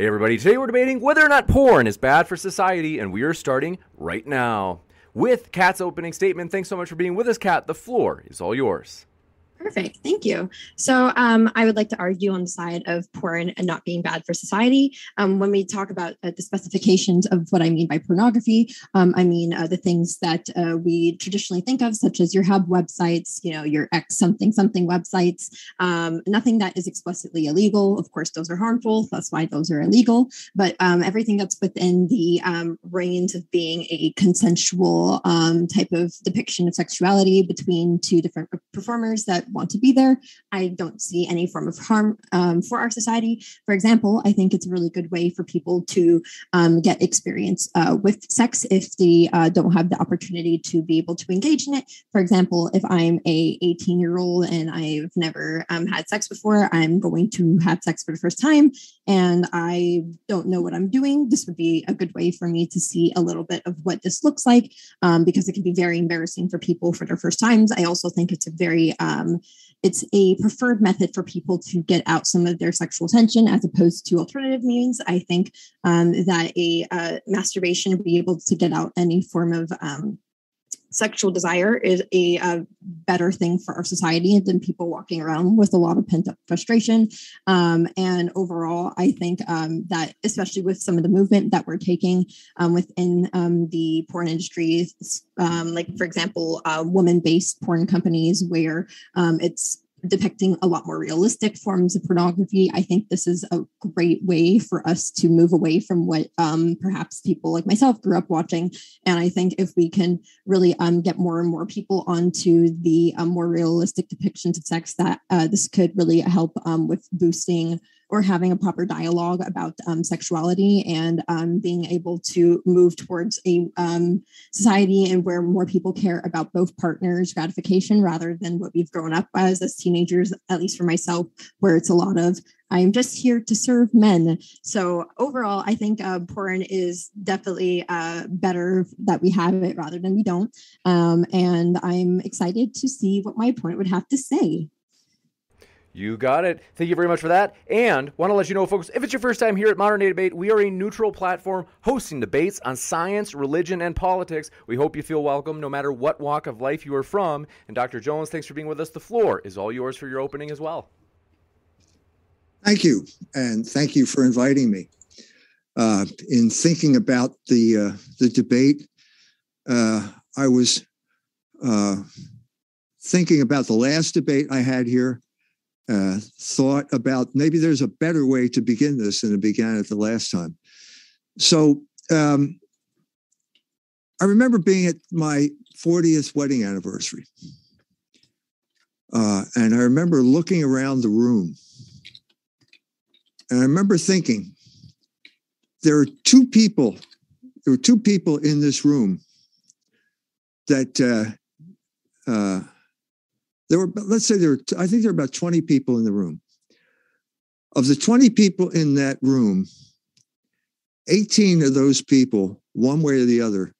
Hey, everybody. Today we're debating whether or not porn is bad for society, and we are starting right now with Kat's opening statement. Thanks so much for being with us, Kat. The floor is all yours. Perfect. Thank you. So um, I would like to argue on the side of porn and not being bad for society. Um, when we talk about uh, the specifications of what I mean by pornography, um, I mean uh, the things that uh, we traditionally think of, such as your hub websites, you know, your X something something websites. Um, nothing that is explicitly illegal. Of course, those are harmful. That's why those are illegal. But um, everything that's within the um, range of being a consensual type of depiction of sexuality between two different performers that want to be there. I don't see any form of harm um, for our society. For example, I think it's a really good way for people to um, get experience uh, with sex if they uh, don't have the opportunity to be able to engage in it. For example, if I'm a 18 year old and I've never um, had sex before, I'm going to have sex for the first time, and I don't know what I'm doing. This would be a good way for me to see a little bit of what this looks like um, because it can be very embarrassing for people for their first times. I also think it's a very um, it's a preferred method for people to get out some of their sexual tension as opposed to alternative means. I think um, that a uh, masturbation be able to get out any form of um, sexual desire is a, a, better thing for our society than people walking around with a lot of pent up frustration. Um, and overall, I think um, that, especially with some of the movement that we're taking um, within um, the porn industry, um, like, for example, uh, woman based porn companies where um, it's depicting a lot more realistic forms of pornography. I think this is a great way for us to move away from what um, perhaps people like myself grew up watching. And I think if we can really um, get more and more people onto the um, more realistic depictions of sex, that uh, this could really help um, with boosting or having a proper dialogue about um, sexuality and um, being able to move towards a um, society and where more people care about both partners' gratification rather than what we've grown up as as teenagers, at least for myself, where it's a lot of I'm just here to serve men. So overall, I think uh, porn is definitely uh, better that we have it rather than we don't. Um, and I'm excited to see what my opponent would have to say. You got it. Thank you very much for that. And want to let you know, folks, if it's your first time here at Modern Day Debate, we are a neutral platform hosting debates on science, religion, and politics. We hope you feel welcome no matter what walk of life you are from. And Dr. Jones, thanks for being with us. The floor is all yours for your opening as well. Thank you. And thank you for inviting me. Uh, in thinking about the, uh, the debate, uh, I was uh, thinking about the last debate I had here uh, thought about maybe there's a better way to begin this than it began at the last time. So um, I remember being at my 40th wedding anniversary. Uh, and I remember looking around the room. And I remember thinking, there are two people, there were two people in this room that uh, uh, there were, let's say there were, I think there were about 20 people in the room. Of the 20 people in that room, 18 of those people, one way or the other,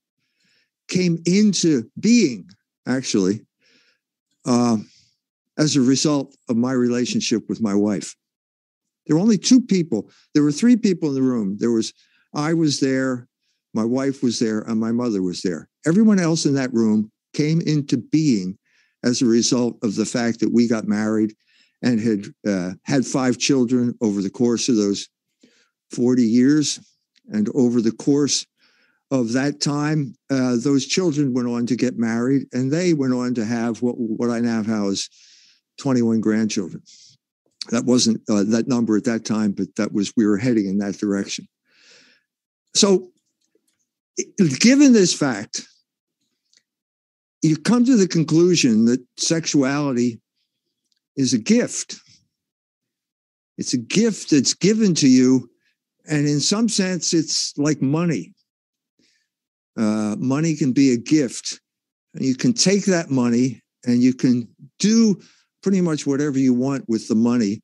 came into being actually uh, as a result of my relationship with my wife. There were only two people. There were three people in the room. There was, I was there, my wife was there, and my mother was there. Everyone else in that room came into being as a result of the fact that we got married and had uh, had five children over the course of those 40 years. And over the course of that time, uh, those children went on to get married and they went on to have what, what I now have is 21 grandchildren. That wasn't uh, that number at that time, but that was, we were heading in that direction. So, given this fact, you come to the conclusion that sexuality is a gift. It's a gift that's given to you, and in some sense, it's like money. Uh, money can be a gift. And you can take that money and you can do pretty much whatever you want with the money.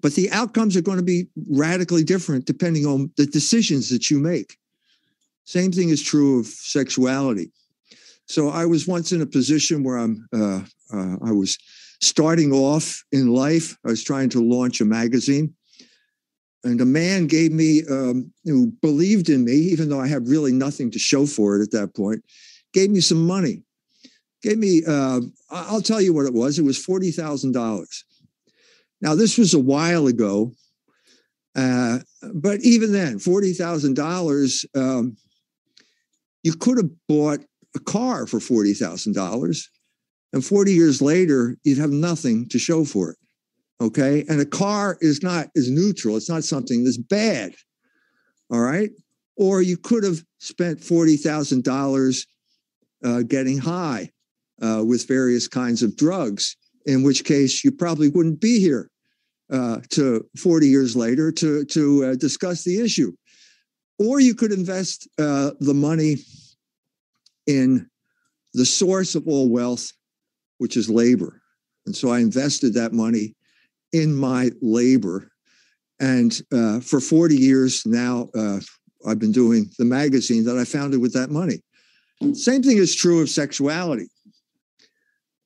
But the outcomes are going to be radically different depending on the decisions that you make. Same thing is true of sexuality. So I was once in a position where I'm, uh, uh, I was starting off in life. I was trying to launch a magazine, and a man gave me, um, who believed in me, even though I had really nothing to show for it at that point, gave me some money. Gave me, uh, I'll tell you what it was. It was forty thousand dollars. Now this was a while ago, uh, but even then, forty thousand um, dollars, you could have bought a car for $40,000. And 40 years later, you'd have nothing to show for it. Okay. And a car is not is neutral. It's not something that's bad. All right. Or you could have spent $40,000 uh, getting high uh, with various kinds of drugs, in which case you probably wouldn't be here uh, to 40 years later to, to uh, discuss the issue. Or you could invest uh, the money in the source of all wealth, which is labor. And so I invested that money in my labor. And uh, for 40 years now, uh, I've been doing the magazine that I founded with that money. Same thing is true of sexuality.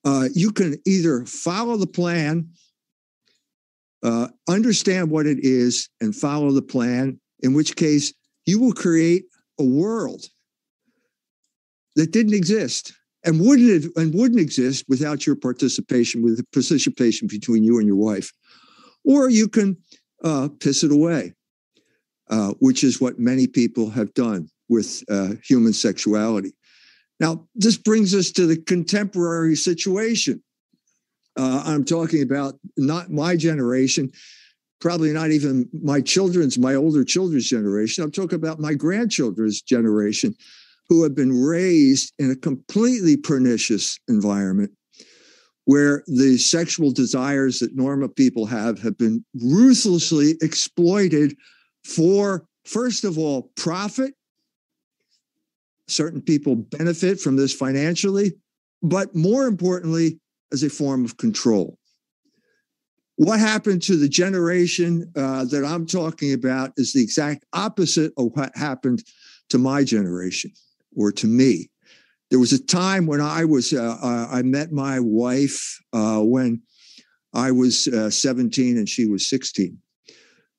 Uh, you can either follow the plan, uh, understand what it is, and follow the plan, in which case you will create a world that didn't exist and wouldn't and wouldn't exist without your participation with the participation between you and your wife. Or you can uh, piss it away uh, which is what many people have done with uh, human sexuality. Now this brings us to the contemporary situation. Uh, i'm talking about not my generation probably not even my children's my older children's generation. I'm talking about my grandchildren's generation who have been raised in a completely pernicious environment where the sexual desires that normal people have have been ruthlessly exploited for, first of all, profit. Certain people benefit from this financially, but more importantly, as a form of control. What happened to the generation uh, that I'm talking about is the exact opposite of what happened to my generation or to me. There was a time when I was, uh, I met my wife uh, when I was uh, 17 and she was 16.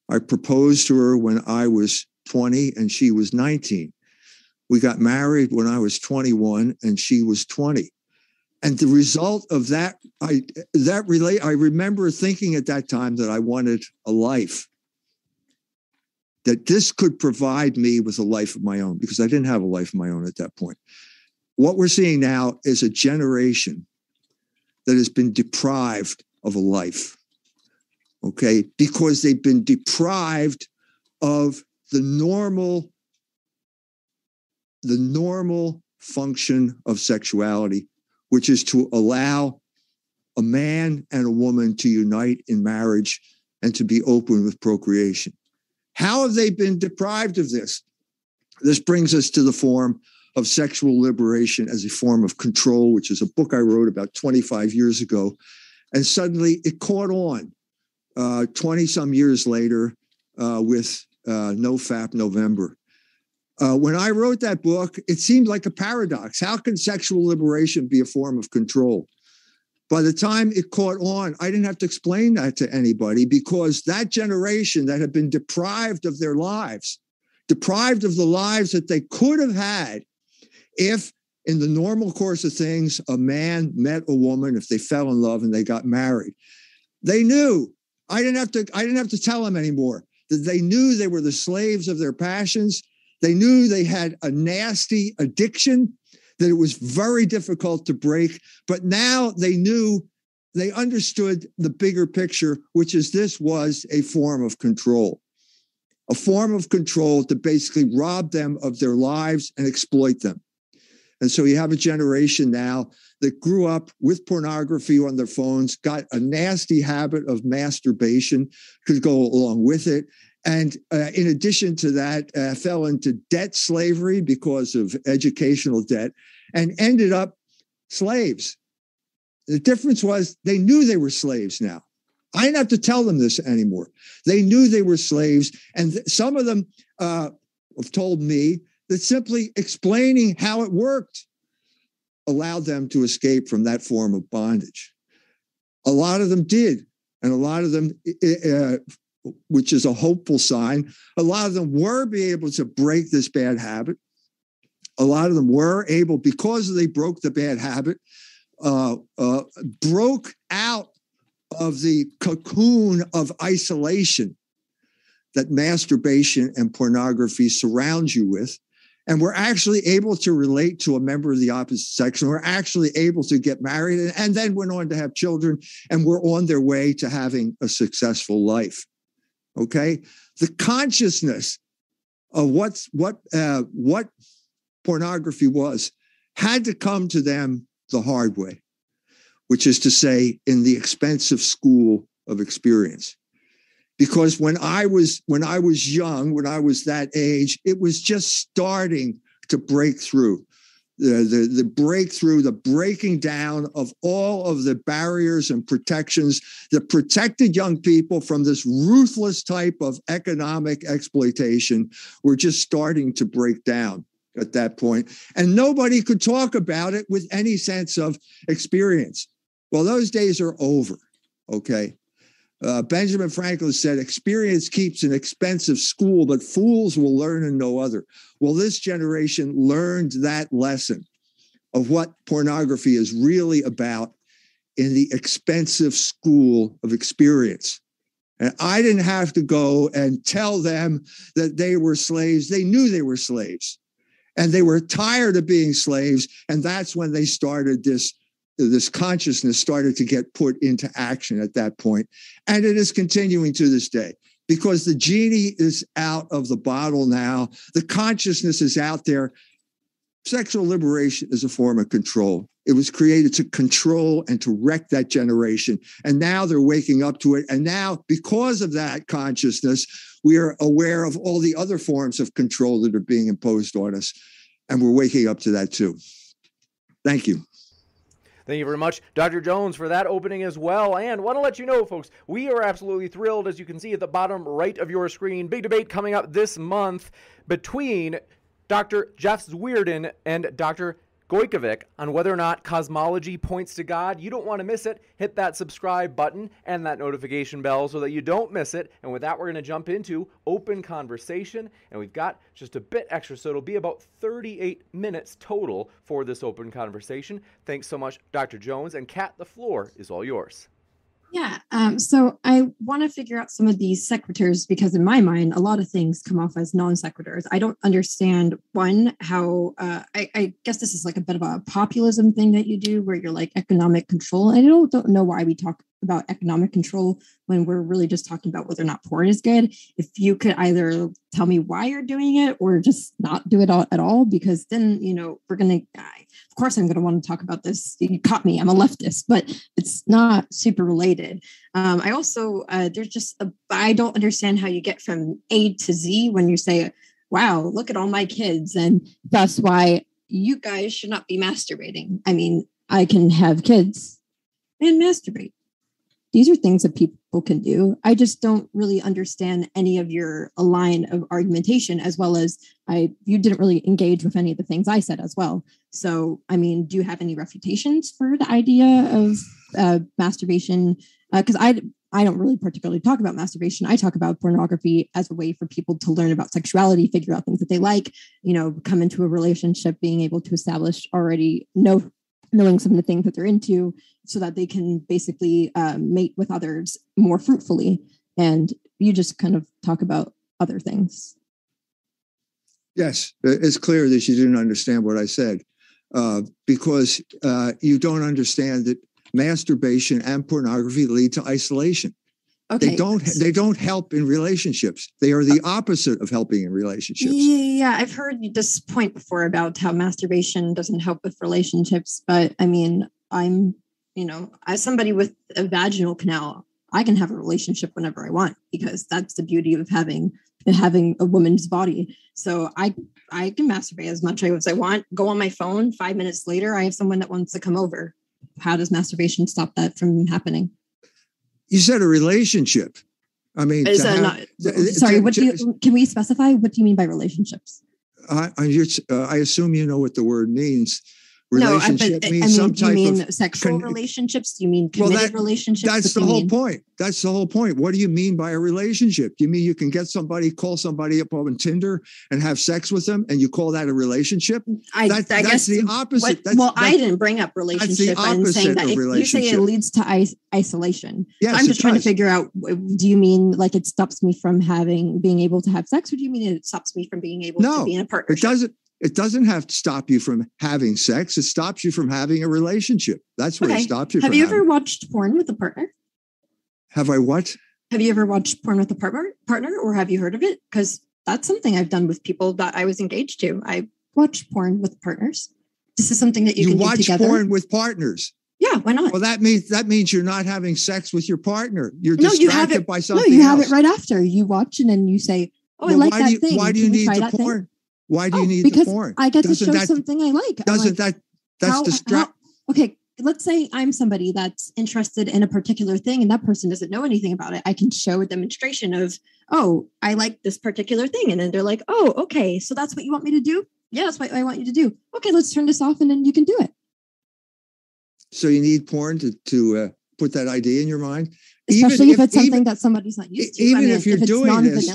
I proposed to her when I was 20 and she was 19. We got married when I was 21 and she was 20. And the result of that, I that relate. I remember thinking at that time that I wanted a life that this could provide me with a life of my own because I didn't have a life of my own at that point. What we're seeing now is a generation that has been deprived of a life, okay, because they've been deprived of the normal the normal function of sexuality which is to allow a man and a woman to unite in marriage and to be open with procreation how have they been deprived of this? This brings us to the form of sexual liberation as a form of control, which is a book I wrote about 25 years ago. And suddenly it caught on 20 uh, some years later uh, with uh, No Fap November. Uh, when I wrote that book, it seemed like a paradox. How can sexual liberation be a form of control? By the time it caught on, I didn't have to explain that to anybody because that generation that had been deprived of their lives, deprived of the lives that they could have had if, in the normal course of things, a man met a woman, if they fell in love and they got married. They knew. I didn't have to, I didn't have to tell them anymore that they knew they were the slaves of their passions. They knew they had a nasty addiction that it was very difficult to break. But now they knew, they understood the bigger picture, which is this was a form of control, a form of control to basically rob them of their lives and exploit them. And so you have a generation now that grew up with pornography on their phones, got a nasty habit of masturbation, could go along with it. And uh, in addition to that, uh, fell into debt slavery because of educational debt and ended up slaves. The difference was they knew they were slaves now. I didn't have to tell them this anymore. They knew they were slaves. And th- some of them uh, have told me that simply explaining how it worked allowed them to escape from that form of bondage. A lot of them did. And a lot of them, uh, which is a hopeful sign, a lot of them were be able to break this bad habit. A lot of them were able, because they broke the bad habit, uh, uh, broke out of the cocoon of isolation that masturbation and pornography surrounds you with and we're actually able to relate to a member of the opposite sex and we're actually able to get married and, and then went on to have children and we're on their way to having a successful life okay the consciousness of what's what uh, what pornography was had to come to them the hard way which is to say in the expensive school of experience because when I was when I was young, when I was that age, it was just starting to break through. The, the, the breakthrough, the breaking down of all of the barriers and protections that protected young people from this ruthless type of economic exploitation were just starting to break down at that point. And nobody could talk about it with any sense of experience. Well, those days are over. Okay. Uh, Benjamin Franklin said, Experience keeps an expensive school, but fools will learn in no other. Well, this generation learned that lesson of what pornography is really about in the expensive school of experience. And I didn't have to go and tell them that they were slaves. They knew they were slaves and they were tired of being slaves. And that's when they started this this consciousness started to get put into action at that point. And it is continuing to this day because the genie is out of the bottle now. The consciousness is out there. Sexual liberation is a form of control. It was created to control and to wreck that generation. And now they're waking up to it. And now, because of that consciousness, we are aware of all the other forms of control that are being imposed on us. And we're waking up to that too. Thank you. Thank you very much, Dr. Jones, for that opening as well. And want to let you know, folks, we are absolutely thrilled, as you can see at the bottom right of your screen. Big debate coming up this month between Dr. Jeff Zweerink and Dr. Gojkovic on whether or not cosmology points to God. You don't want to miss it. Hit that subscribe button and that notification bell so that you don't miss it. And with that, we're going to jump into open conversation. And we've got just a bit extra, so it'll be about 38 minutes total for this open conversation. Thanks so much, Dr. Jones. And Kat, the floor is all yours. Yeah. Um, so I want to figure out some of these sequiturs because, in my mind, a lot of things come off as non sequiturs. I don't understand one how. Uh, I, I, guess this is like a bit of a populism thing that you do, where you're like economic control. I don't don't know why we talk about economic control when we're really just talking about whether or not porn is good. If you could either tell me why you're doing it or just not do it all, at all, because then you know we're gonna. Of course, I'm gonna want to talk about this. You caught me. I'm a leftist, but it's not super related. Um, I also uh, there's just I don't understand how you get from A to Z when you say, "Wow, look at all my kids," and that's why you guys should not be masturbating. I mean, I can have kids and masturbate these are things that people can do. I just don't really understand any of your line of argumentation, as well as I you didn't really engage with any of the things I said as well. So, I mean, do you have any refutations for the idea of uh, masturbation? Because uh, I I don't really particularly talk about masturbation. I talk about pornography as a way for people to learn about sexuality, figure out things that they like, you know, come into a relationship, being able to establish already know knowing some of the things that they're into so that they can basically uh, mate with others more fruitfully. And you just kind of talk about other things. Yes it's clear that you didn't understand what i said uh, because uh, you don't understand that masturbation and pornography lead to isolation Okay. They don't they don't help in relationships. They are the uh, opposite of helping in relationships. Yeah, yeah, I've heard this point before about how masturbation doesn't help with relationships, but I mean, I'm, you know, as somebody with a vaginal canal, I can have a relationship whenever I want because that's the beauty of having having a woman's body. So I I can masturbate as much as I want. Go on my phone. Five minutes later, I have someone that wants to come over. How does masturbation stop that from happening? You said a relationship. I mean, Is that have- not, to- sorry, to- what do you can we specify? What do you mean by relationships? I, I, uh, I assume you know what the word means. No, I, Relationship but, I mean, some do you mean of. sexual con- relationships? Do you mean Well, committed that- relationships? That's the whole mean? point. That's the whole point. What do you mean by a relationship? Do you mean you can get somebody, call somebody up on Tinder and have sex with them, and you call that a relationship? I, That's, I that's guess the opposite. What, That's, well, I didn't bring up relationship. I'm saying that you say it leads to is- isolation, yes, I'm just trying to figure out: do you mean like it stops me from having being able to have sex, or do you mean it stops me from being able No, to be in a partnership It doesn't. It doesn't have to stop you from having sex. It stops you from having a relationship. That's what Okay. it stops you Have you having. ever watched porn with a partner? Have I what? Have you ever watched porn with a partner, partner, or have you heard of it? Because that's something I've done with people that I was engaged to. I watch porn with partners. This is something that you, You, can do watch together. porn with partners. Yeah, why not? Well, that means that means you're not having sex with your partner. You're No, distracted you have it- by no, something you have else. it right after. You watch it and you say, "Oh, I like that you, thing." Why do you we need the that thing? Why do you Oh, need because the porn? I get to Doesn't show that- something I like. Doesn't like, that that's how- distract? how- okay, let's say I'm somebody that's interested in a particular thing and that person doesn't know anything about it. I can show a demonstration of, oh, I like this particular thing. And then they're like, oh, okay, so that's what you want me to do? Yeah, that's what I want you to do. Okay, let's turn this off and then you can do it. So you need porn to to uh, put that idea in your mind. Especially if, it's something even, that somebody's not used to. I even mean, if you're it's doing this-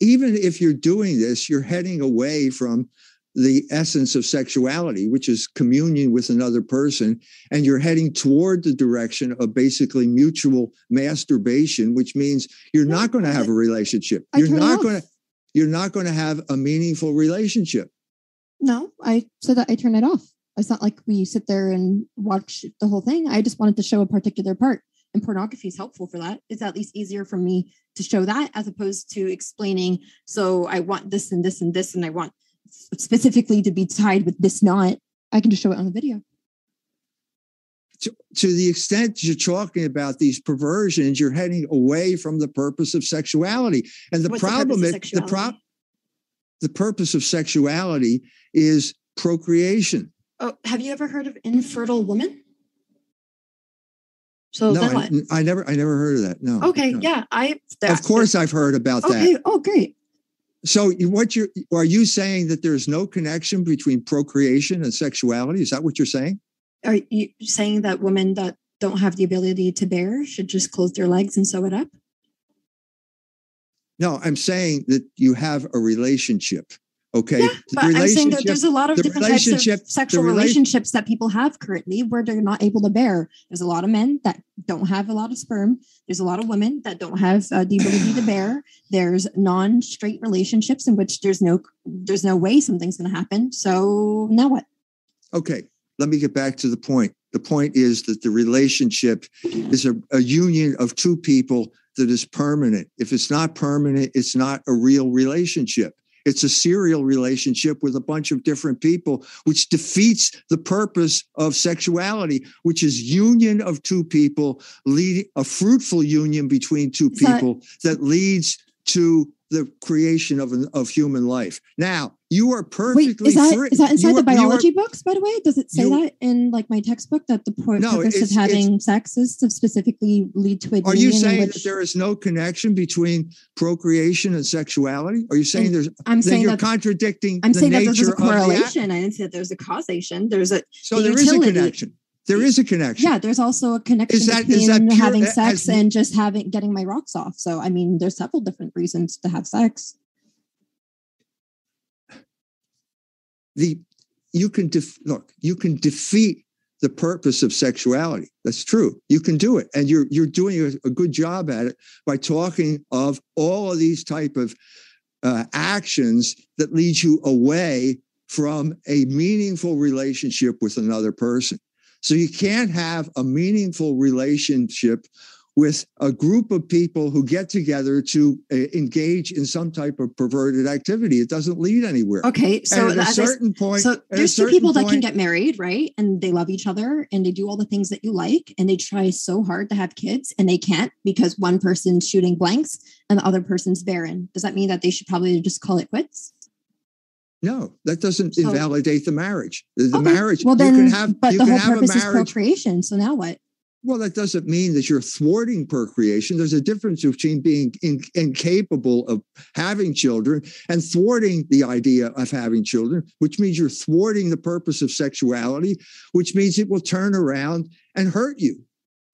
even if you're doing this, you're heading away from the essence of sexuality, which is communion with another person, and you're heading toward the direction of basically mutual masturbation, which means you're not going to have a relationship. You're not going to you're not going to have a meaningful relationship. No, I said that I turn it off. It's not like we sit there and watch the whole thing. I just wanted to show a particular part. And pornography is helpful for that. It's at least easier for me to show that as opposed to explaining, so I want this and this and this, and I want specifically to be tied with this knot. I can just show it on the video. to, to the extent you're talking about these perversions, you're heading away from the purpose of sexuality. And the What's problem is the prop the purpose of sexuality is procreation. Oh, have you ever heard of infertile woman? So no, I? I never I never heard of that. No. Okay, no. yeah, I. Of course I've heard about Okay. that. Oh, great. So what you are you saying that there's no connection between procreation and sexuality? Is that what you're saying? Are you saying that women that don't have the ability to bear should just close their legs and sew it up? No, I'm saying that you have a relationship. Okay. Yeah, but I'm saying that there's a lot of different types of sexual rela- relationships that people have currently where they're not able to bear. There's a lot of men that don't have a lot of sperm. There's a lot of women that don't have uh, the ability to bear. There's non-straight relationships in which there's no there's no way something's going to happen. So now what? Okay, let me get back to the point. The point is that the relationship is a, a union of two people that is permanent. If it's not permanent, it's not a real relationship. It's a serial relationship with a bunch of different people, which defeats the purpose of sexuality, which is union of two people, leading a fruitful union between two people that leads to the creation of an, of human life. Now, you are perfectly. Wait, is that free. is that inside you the are- you are- biology books? By the way, does it say you- that in like my textbook that the po- No, purpose of having sex is to specifically lead to a Are you saying which that there is no connection between procreation and sexuality? Are you saying there's I'm saying you're that contradicting I'm saying that there's a correlation. I didn't say that there's a causation. There's a So the there is a connection. There is a connection. yeah. There's also a connection Is that- between that pure- having sex and just having getting my rocks off. So I mean, there's several different reasons to have sex. The you can def, look, you can defeat the purpose of sexuality. That's true. You can do it. And you're you're doing a, a good job at it by talking of all of these type of uh, actions that lead you away from a meaningful relationship with another person. So you can't have a meaningful relationship with a group of people who get together to uh, engage in some type of perverted activity. It doesn't lead anywhere. Okay, so and at a certain point, so there's two people point, that can get married, right? And they love each other and they do all the things that you like, and they try so hard to have kids and they can't because one person's shooting blanks and the other person's barren. Does that mean that they should probably just call it quits? No, that doesn't so, invalidate the marriage. The, okay. marriage. Well, then, you can have, but the whole purpose is procreation. So now what? Well, that doesn't mean that you're thwarting procreation. There's a difference between being in, incapable of having children and thwarting the idea of having children, which means you're thwarting the purpose of sexuality, which means it will turn around and hurt you.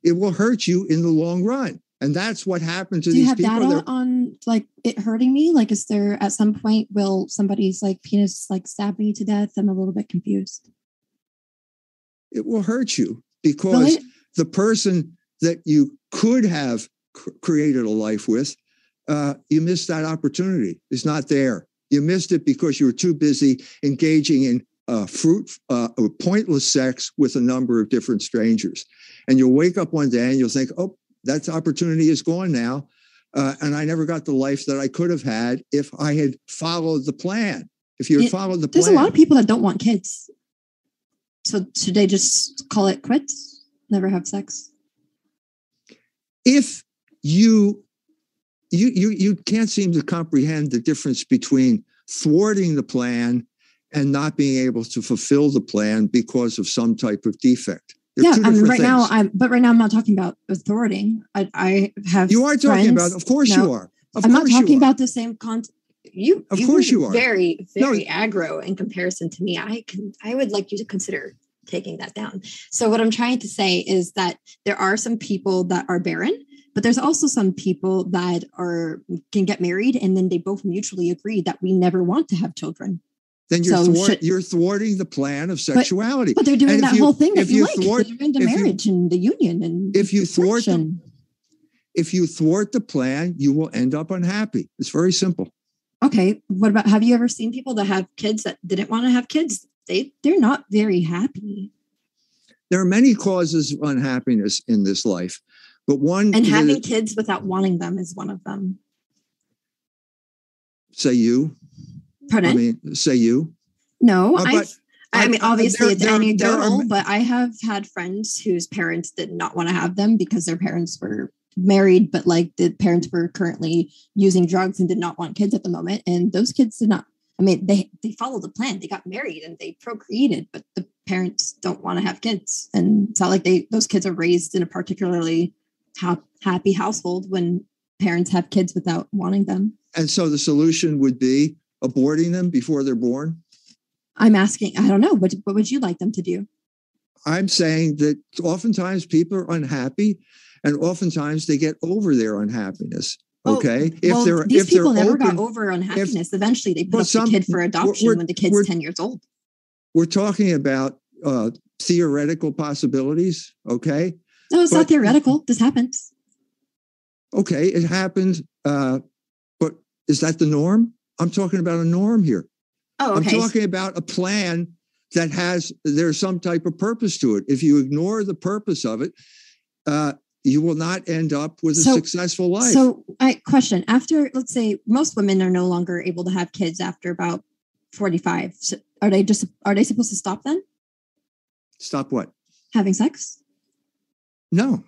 It will hurt you in the long run. And that's what happened to Do these you have people. data on like it hurting me? Like, is there at some point will somebody's like penis like stab me to death? I'm a little bit confused. It will hurt you because really? the person that you could have created a life with, uh, you missed that opportunity. It's not there. You missed it because you were too busy engaging in uh, fruit, uh, pointless sex with a number of different strangers. And you'll wake up one day and you'll think, oh, that opportunity is gone now. Uh, and I never got the life that I could have had if I had followed the plan. If you had it, followed the there's plan. There's a lot of people that don't want kids. So should they just call it quits? never have sex? If you you you you can't seem to comprehend the difference between thwarting the plan and not being able to fulfill the plan because of some type of defect. They're yeah, um, I mean, right things. now I'm, but right now I'm not talking about thwarting. I, I have. You are talking about, of course no, you are. Of I'm not talking about the same content. You, of you course you are. Very, very no. aggro in comparison to me. I can, I would like you to consider taking that down. So what I'm trying to say is that there are some people that are barren, but there's also some people that are can get married and then they both mutually agree that we never want to have children. Then you're, so thwart, should, you're thwarting the plan of sexuality. But, but they're doing and that you, whole thing that you, you like. Thwart, they're into marriage you, and the union and if you thwart the, if you thwart the plan, you will end up unhappy. It's very simple. Okay. What about have you ever seen people that have kids that didn't want to have kids they they're not very happy. There are many causes of unhappiness in this life, but one and having is, kids without wanting them is one of them. Say you. Pardon? I mean, say you. No, uh, I. I mean, obviously there, it's there, anecdotal, there are, but I have had friends whose parents did not want to have them because their parents were married, but like the parents were currently using drugs and did not want kids at the moment. And those kids did not I mean, they they followed the plan. They got married and they procreated, but the parents don't want to have kids, and it's not like they those kids are raised in a particularly ha- happy household when parents have kids without wanting them. And so the solution would be aborting them before they're born. I'm asking. I don't know. What what would you like them to do? I'm saying that oftentimes people are unhappy, and oftentimes they get over their unhappiness. Oh, okay. Oh, if well, they're these if people never open, got over unhappiness. If, Eventually, they put up some, the kid for adoption when the kid's ten years old. We're talking about uh, theoretical possibilities. Okay. No, it's but, not theoretical. This happens. Okay, it happened. Uh, but is that the norm? I'm talking about a norm here. Oh, okay. I'm talking about a plan that has there's some type of purpose to it. If you ignore the purpose of it, uh, you will not end up with a so, successful life. So, I question after, let's say, most women are no longer able to have kids after about 45. So are they just, are they supposed to stop then? Stop what? Having sex? No.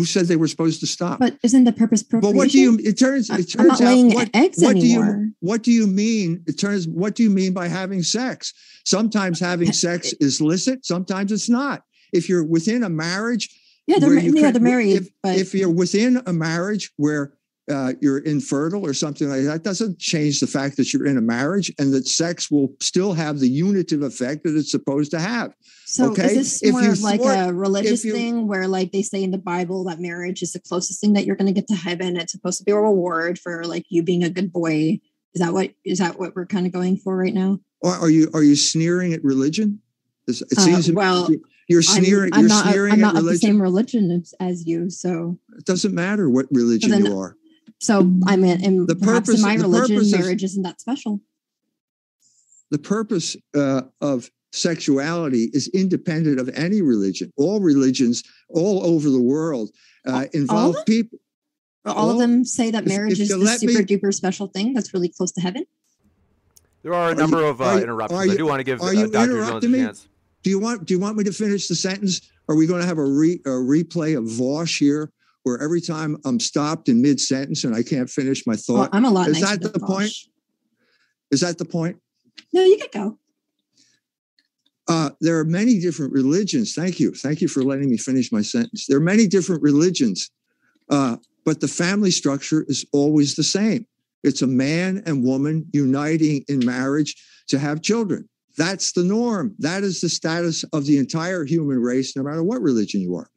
Who said they were supposed to stop? But isn't the purpose procreation? But what do you? It turns. It turns I'm not laying. What, eggs what anymore. do you? What do you mean? It turns. What do you mean by having sex? Sometimes having sex is licit. Sometimes it's not. If you're within a marriage, yeah, they're, yeah, can, they're married. If, but... if you're within a marriage where uh, you're infertile or something like that doesn't change the fact that you're in a marriage and that sex will still have the unitive effect that it's supposed to have. So okay? is this if more of like a religious you, thing where like they say in the Bible that marriage is the closest thing that you're going to get to heaven? It's supposed to be a reward for like you being a good boy. Is that what is that what we're kind of going for right now? Or are you are you sneering at religion? It uh, seems uh, well. You're sneering. I'm, I'm you're not, sneering I'm not religion. the same religion as, as, you, so it doesn't matter what religion you are. So I mean, in, the perhaps purpose, in my religion, marriage is, isn't that special. The purpose uh, of sexuality is independent of any religion. All religions all over the world uh, involve them? people. All, all of them say that marriage if is you the let me- super duper special thing that's really close to heaven. There are a Are number you- of uh, are you- interruptions. are I do want to give uh, Dr. Jones a chance. Do you want do you want me to finish the sentence? Are we going to have a, re, a replay of Vaush here, where every time I'm stopped in mid sentence and I can't finish my Well, thought? I'm a lot Is that the point? Is that the point? No, you could go. Uh, there are many different religions. Thank you. Thank you for letting me finish my sentence. There are many different religions, uh, but the family structure is always the same. It's a man and woman uniting in marriage to have children. That's the norm. That is the status of the entire human race, no matter what religion you are.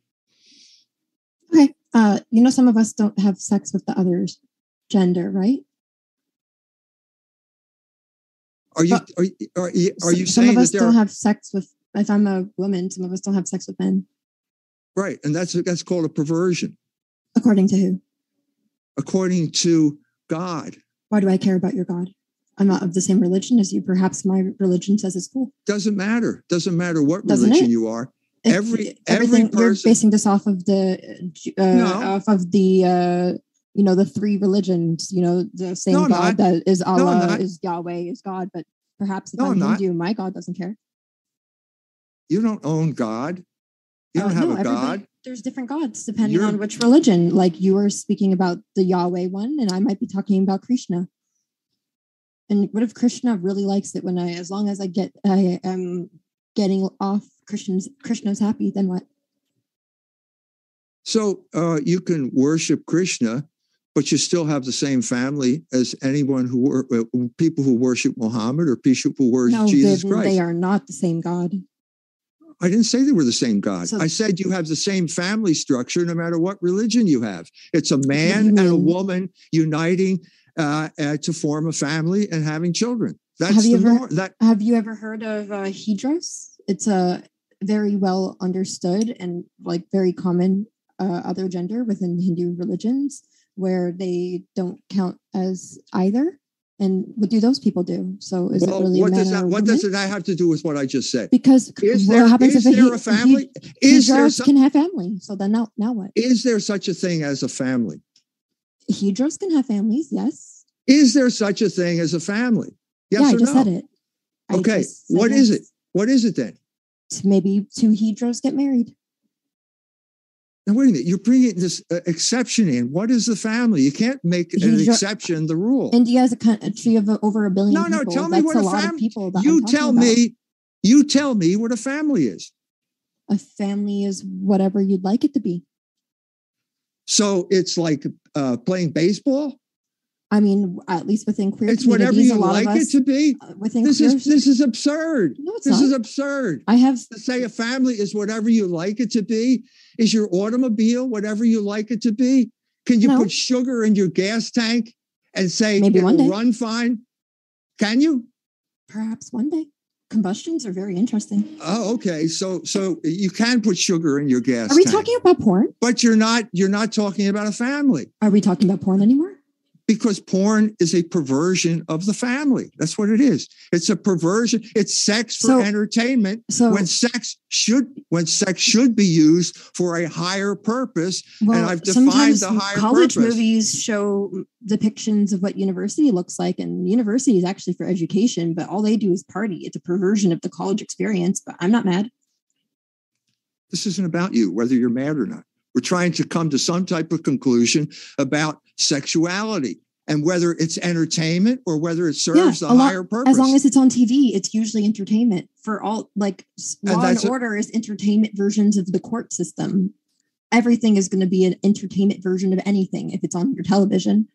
Uh, you know, some of us don't have sex with the other's gender, right? Are you are, you- are you, are Some- you some saying of us don't are, have sex with? If I'm a woman, some of us don't have sex with men. right? And that's that's called a perversion, According to who? according to God. Why do I care about your God? I'm not of the same religion as you. Perhaps my religion says it's cool. Doesn't matter. Doesn't matter what Doesn't religion it? you are. Every- every person- basing this off of the uh, No. off of the uh, you know the three religions. You know the same No, God that is Allah not. is Yahweh is God, but perhaps if No, I'm not. Hindu, my God doesn't care. You don't own God. You don't Uh, have no, a God. There's different gods depending You're- on which religion. Like you are speaking about the Yahweh one, and I might be talking about Krishna. And what if Krishna really likes it when I, as long as I get, I am getting off Krishna's Krishna's happy, then what? So uh, you can worship Krishna, but you still have the same family as anyone who wor- uh, people who worship Muhammad or people who worship No, Jesus they, Christ. they are not the same God. I didn't say they were the same God. So- I said you have the same family structure no matter what religion you have. It's a man and a woman uniting uh, uh, to form a family and having children. That's Have you ever- norm. That Have you ever heard of uh? It's a very well understood and like very common uh, other gender within Hindu religions where they don't count as either. And what do those people do? So is well, it really what a does that what does that have to do with what I just said? Because Is what there, happens is if there Hy- a family? Hy- Is there some, can have family. So then now, now what? is there such a thing as a family? Hijras can have families. Yes. Is there such a thing as a family? Yes yeah, I just no? said it. I Okay, said what is it? What is it then? Maybe two Hijras get married. Now wait a minute. You're bringing this uh, exception in. What is the family? You can't make an exception the rule. India is a country of over a billion No, no, people. tell me That's what a a lot of people. You I'm tell about. me. You tell me what a family is. a family is whatever you'd like it to be. So it's like uh, playing baseball. I mean, at least within queer It's whatever you like of it to be. uh, within This queer. is this is absurd. no, it's This not. is absurd. I have To say a family is whatever you like it to be. Is your automobile whatever you like it to be? Can you No. put sugar in your gas tank and say Maybe one day. run fine? Can you? perhaps one day. Combustions are very interesting. Oh, okay. So so you can put sugar in your gas Are we tank, talking about porn? but you're not you're not talking about a family Are we talking about porn anymore? Because porn is a perversion of the family. That's what it is. It's a perversion. It's sex for So- entertainment So, when sex should when sex should be used for a higher purpose. well, I've defined sometimes the higher college purpose. movies show depictions of what university looks like, and university is actually for education, but all they do is party. It's a perversion of the college experience. But I'm not mad. This isn't about you, whether you're mad or not. We're trying to come to some type of conclusion about sexuality and whether it's entertainment or whether it serves a a lot- higher purpose. As long as it's on TV, it's usually entertainment. For all like s- And Law and that's a- Order is entertainment versions of the court system. Everything is going to be an entertainment version of anything if it's on your television.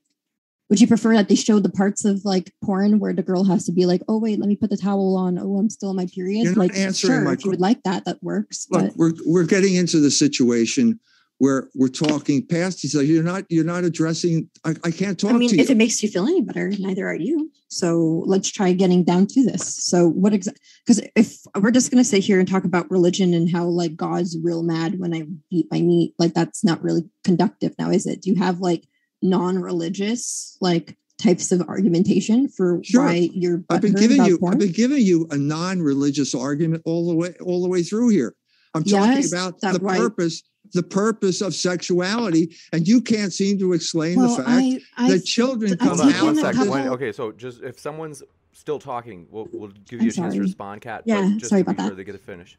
Would you prefer that they show the parts of like porn where the girl has to be like, "Oh wait, let me put the towel on. Oh, I'm still in my period." You're like, answering sure, my if you would like that, that works. Look, but we're we're getting into the situation where we're talking past each other. You're not you're not addressing. I, I can't talk I mean, if you. it makes you feel any better, neither are you. So let's try getting down to this. So what exactly? Because if we're just going to sit here and talk about religion and how like God's real mad when I eat my meat, like that's not really conductive now, is it? Do you have like non-religious like types of argumentation for Sure. why you're. I've been giving you porn. I've been giving you a non-religious argument all the way all the way through here. I'm talking Yes, about the right. purpose the purpose of sexuality and you can't seem to explain well, the fact I, I, that children I've come Hold on one out second. When- okay, so just if someone's still talking, we'll, we'll give I'm you a chance to respond, Kat. but Yeah, just sorry to be about sure that. they get to finish.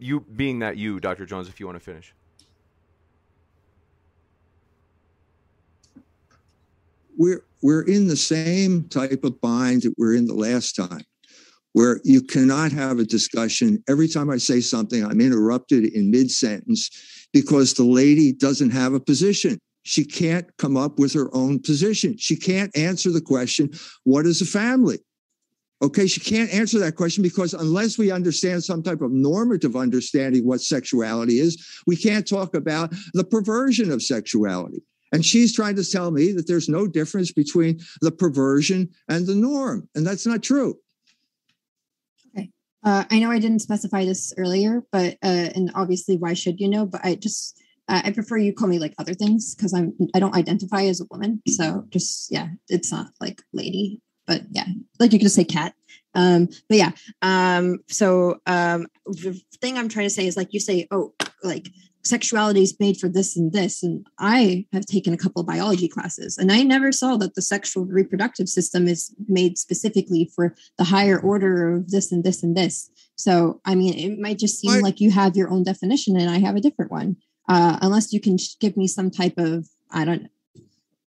You being that you, Dr. Jones, if you want to finish. we're we're in the same type of bind that we're in the last time where you cannot have a discussion every time i say something i'm interrupted in mid-sentence because the lady doesn't have a position she can't come up with her own position she can't answer the question what is a family okay she can't answer that question because unless we understand some type of normative understanding what sexuality is we can't talk about the perversion of sexuality and she's trying to tell me that there's no difference between the perversion and the norm. And that's not true. Uh, I know I didn't specify this earlier, but uh, and obviously, why should you know? But I just uh, I prefer you call me like other things because I'm I don't identify as a woman. So just yeah, it's not like lady, but yeah, like you can just say cat. Um, but yeah, um, so um, the thing I'm trying to say is like you say, oh, like sexuality is made for this and this, and I have taken a couple of biology classes, and I never saw that the sexual reproductive system is made specifically for the higher order of this and this and this. So, I mean, it might just seem I- like you have your own definition and I have a different one. Uh, unless you can give me some type of, I don't know,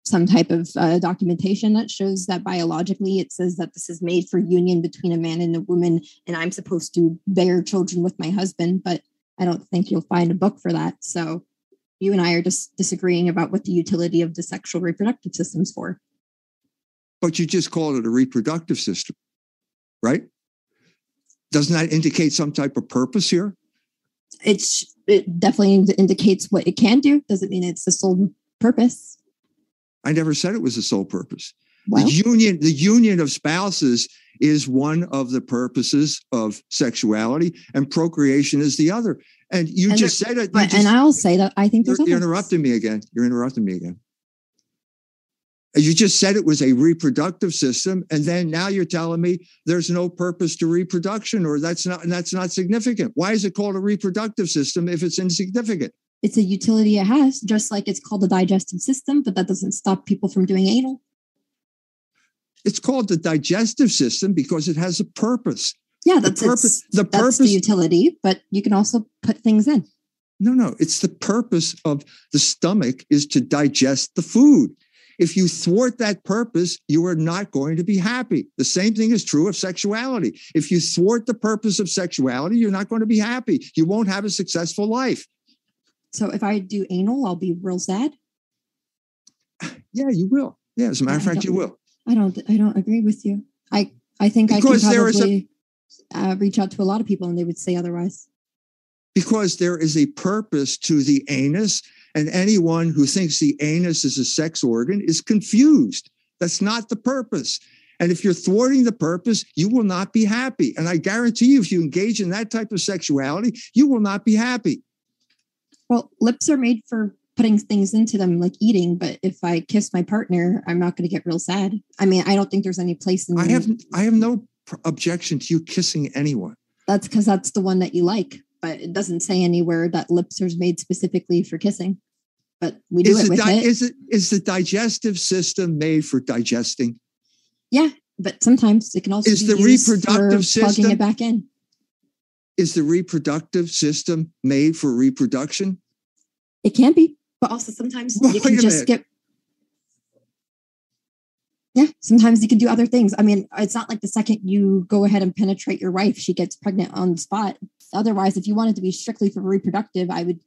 some type of uh, documentation that shows that biologically it says that this is made for union between a man and a woman, and I'm supposed to bear children with my husband. But I don't think you'll find a book for that. So, you and I are just disagreeing about what the utility of the sexual reproductive system's for. But you just called it a reproductive system, right? Doesn't that indicate some type of purpose here? it's it definitely indicates what it can do. Doesn't mean it's the sole purpose. I never said it was the sole purpose. Well, the union, the union of spouses is one of the purposes of sexuality, and procreation is the other. And you And just said it. just- and I'll say that I think You're, you're interrupting me again. You're interrupting me again. You just said it was a reproductive system, and then now you're telling me there's no purpose to reproduction, or that's not that's not significant. Why is it called a reproductive system if it's insignificant? It's a utility it has, just like it's called the digestive system, but that doesn't stop people from doing anal. It's called the digestive system because it has a purpose. Yeah, that's The purpose. The that's purpose. the utility, but you can also put things in. No, no, it's the purpose of the stomach is to digest the food. If you thwart that purpose, you are not going to be happy. The same thing is true of sexuality. If you thwart the purpose of sexuality, you're not going to be happy. You won't have a successful life. So if I do anal, I'll be real sad. Yeah, you will. Yeah, as a matter of fact, you will. I don't. I don't agree with you. I. I think Because I can there is a- probably uh, reach out to a lot of people, and they would say otherwise. Because there is a purpose to the anus, and anyone who thinks the anus is a sex organ is confused. That's not the purpose. And if you're thwarting the purpose, you will not be happy. And I guarantee you, if you engage in that type of sexuality, you will not be happy. Well, lips are made for putting things into them, like eating. But if I kiss my partner, I'm not going to get real sad. I mean, I don't think there's any place in. I have I have no objection to you kissing anyone. That's because that's the one that you like. But it doesn't say anywhere that lips are made specifically for kissing. But we do Is it with di- it. is it is the digestive system made for digesting? yeah, but sometimes it can also Is be the used for reproductive plugging system- it back in. Is the reproductive system made for reproduction? It can't be, but also sometimes Wait you can just minute. get. Yeah, sometimes you can do other things. I mean, it's not like the second you go ahead and penetrate your wife, she gets pregnant on the spot. Otherwise, if you wanted to be strictly for reproductive, I would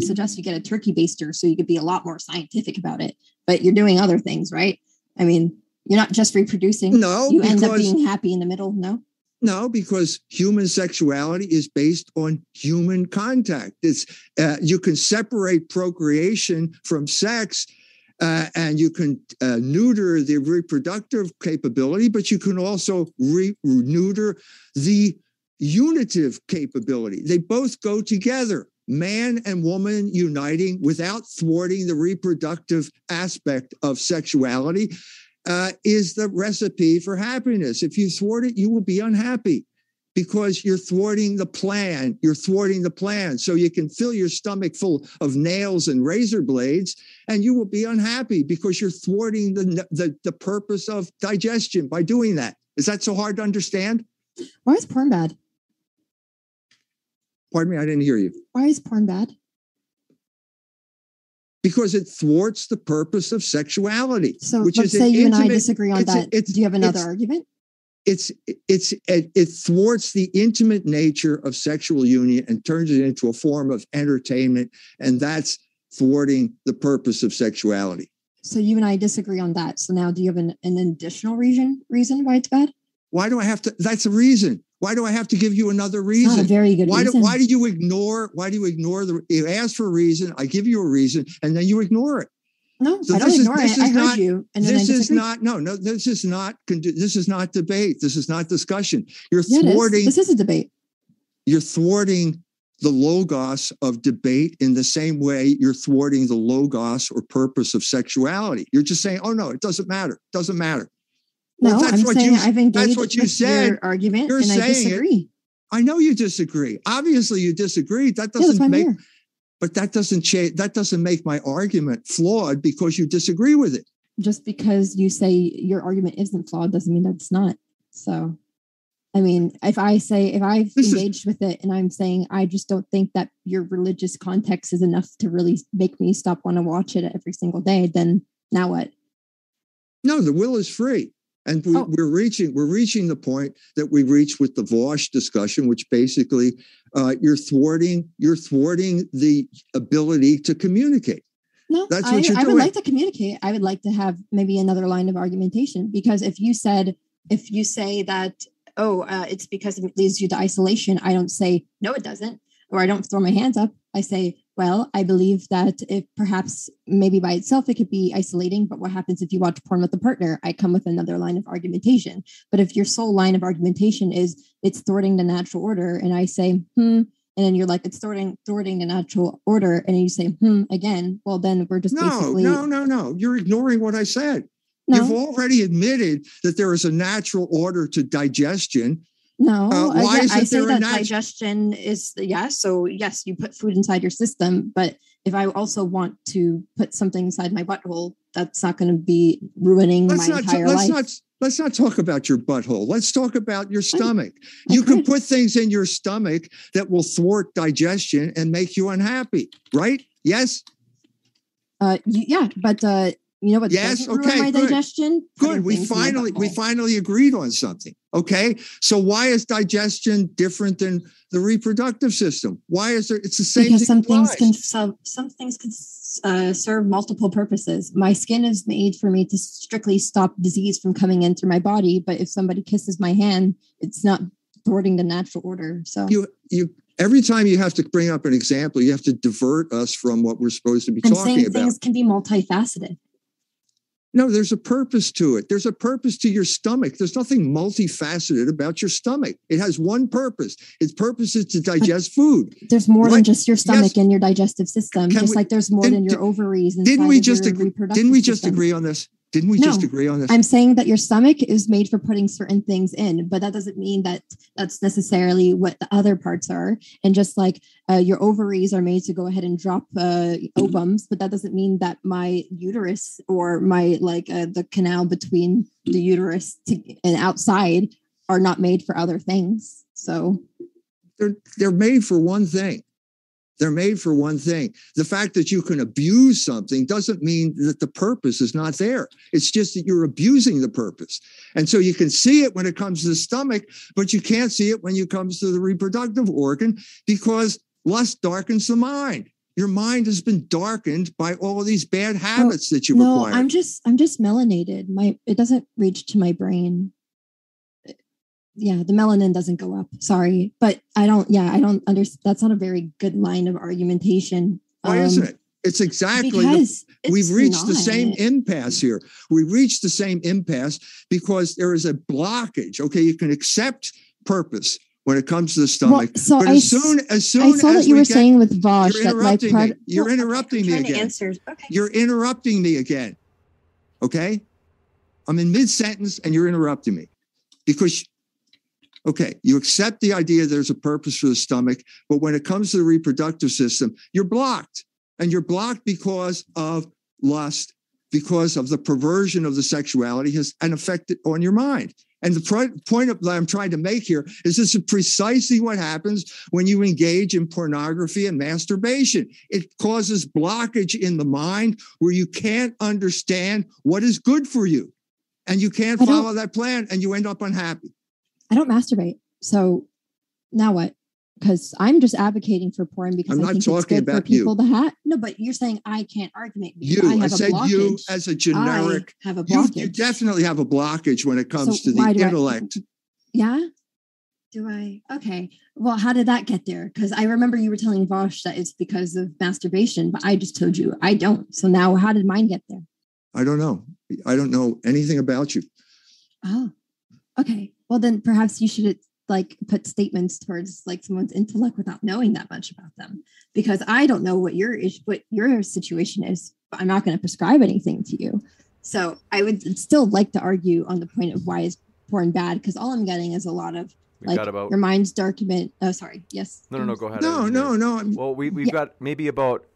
suggest you get a turkey baster so you could be a lot more scientific about it. But you're doing other things, right? I mean, you're not just reproducing. No, you end up being happy in the middle. No, No, because human sexuality is based on human contact. It's uh, you can separate procreation from sex, uh, and you can uh, neuter the reproductive capability, but you can also re- neuter the unitive capability. They both go together. man and woman uniting without thwarting the reproductive aspect of sexuality uh, is the recipe for happiness. If you thwart it, you will be unhappy because you're thwarting the plan. You're thwarting the plan. So you can fill your stomach full of nails and razor blades, and you will be unhappy because you're thwarting the, the, the purpose of digestion by doing that. Is that so hard to understand? Why is porn bad? Pardon me, I didn't hear you. Why is porn bad? Because it thwarts the purpose of sexuality. So which let's is say you intimate, and I disagree on that. Do you have another argument? It's it's it, it thwarts the intimate nature of sexual union and turns it into a form of entertainment, and that's thwarting the purpose of sexuality. So you and I disagree on that. So now, do you have an, an additional reason reason why it's bad? Why do I have to? That's a reason. Why do I have to give you another reason? Not a very good why reason. Do, why do you ignore? Why do you ignore the? You ask for a reason. I give you a reason, and then you ignore it. No, so I don't ignore is, it. I heard not, you. And this is not. No, no. This is not. This is not debate. This is not discussion. You're yeah, thwarting. This is a debate. You're thwarting the logos of debate in the same way you're thwarting the logos or purpose of sexuality. You're just saying, "Oh no, it doesn't matter. It doesn't matter." Well, no, I'm saying you, I've engaged that's what you said. Argument, You're and I disagree. It. I know you disagree. Obviously, you disagree. That doesn't yeah, make, but that doesn't change. That doesn't make my argument flawed because you disagree with it. Just because you say your argument isn't flawed doesn't mean that it's not. So, I mean, if I say if I've this engaged is, with it and I'm saying I just don't think that your religious context is enough to really make me stop want to watch it every single day, then now what? No, the will is free. And we, are oh. reaching we're reaching the point that we reached with the Vaush discussion, which basically uh, you're thwarting you're thwarting the ability to communicate. No, that's what I, you're I doing. would like to communicate. I would like to have maybe another line of argumentation because if you said if you say that oh uh, it's because it leads you to isolation, I don't say no, it doesn't, or I don't throw my hands up. I say well, I believe that if perhaps maybe by itself it could be isolating, but what happens if you watch porn with a partner? I come with another line of argumentation. But if your sole line of argumentation is it's thwarting the natural order, and I say, hmm, and then you're like, it's thwarting thwarting the natural order, and you say, hmm, again, well, then we're just no, basically no, no, no. You're ignoring what I said. No. You've already admitted that there is a natural order to digestion no, uh, why I, is I say that nat- digestion is yes. So yes, you put food inside your system, but if I also want to put something inside my butthole, that's not going to be ruining let's my entire let's life. Not, let's not talk about your butthole. Let's talk about your stomach. I, you I can put things in your stomach that will thwart digestion and make you unhappy, right? Yes. Uh, yeah, but uh, you know what? Yes. Okay. My good. digestion. Good. We finally we finally agreed on something. Okay. So why is digestion different than the reproductive system? Why is there? It's the same. Because some things can some, some things can uh, serve multiple purposes. My skin is made for me to strictly stop disease from coming in through my body. But if somebody kisses my hand, it's not thwarting the natural order. So you you every time you have to bring up an example, you have to divert us from what we're supposed to be I'm talking about. Things can be multifaceted. No, there's a purpose to it. There's a purpose to your stomach. There's nothing multifaceted about your stomach. It has one purpose. Its purpose is to digest food. There's more than just your stomach yes. and your digestive system. Just we, like there's more than your ovaries. Didn't we just agree? Didn't we just system. agree on this? Didn't we no, just agree on this? I'm saying that your stomach is made for putting certain things in, but that doesn't mean that that's necessarily what the other parts are. And just like uh, your ovaries are made to go ahead and drop uh, ovums, but that doesn't mean that my uterus or my like uh, the canal between the uterus to, and outside are not made for other things. So they're they're made for one thing. They're made for one thing. The fact that you can abuse something doesn't mean that the purpose is not there. It's just that you're abusing the purpose. And so you can see it when it comes to the stomach, but you can't see it when it comes to the reproductive organ because lust darkens the mind. Your mind has been darkened by all of these bad habits that you no, acquired. I'm just I'm just melanated. My it doesn't reach to my brain yeah, the melanin doesn't go up. Sorry, but I don't. Yeah, I don't understand. That's not a very good line of argumentation. Why um, isn't it? It's exactly the, we've reached not. the same impasse here. We reached the same impasse because there is a blockage. Okay, you can accept purpose when it comes to the stomach. Well, so but as s- soon as soon I saw as that you we were get- saying with Vaush you're that my interrupting me. You're Well, interrupting me again. answer- Okay. You're interrupting me again. Okay? I'm in mid sentence and you're interrupting me because, okay, you accept the idea there's a purpose for the stomach, but when it comes to the reproductive system, you're blocked. And you're blocked because of lust, because of the perversion of the sexuality has an effect on your mind. And the pro- point of, that I'm trying to make here is this is precisely what happens when you engage in pornography and masturbation. It causes blockage in the mind where you can't understand what is good for you. And you can't follow that plan and you end up unhappy. I don't masturbate. So now what? Because I'm just advocating for porn because I'm I not think it's talking good for about you. people to have. No, but you're saying I can't argument. You, I I, said you as a generic. I have a You, blockage. you definitely have a blockage when it comes So to the do I- intellect. Yeah. Do I? Okay. Well, how did that get there? Because I remember you were telling Vaush that it's because of masturbation, but I just told you I don't. So now, how did mine get there? I don't know. I don't know anything about you. Oh, okay. Well, then perhaps you should like put statements towards like someone's intellect without knowing that much about them, because I don't know what your is what your situation is. But I'm not going to prescribe anything to you. So I would still like to argue on the point of why is porn bad, because all I'm getting is a lot of We've like got about your mind's darkened. Oh, sorry. Yes. no, no, no. Go ahead. No, no, no. Well, we we've Yeah. got maybe about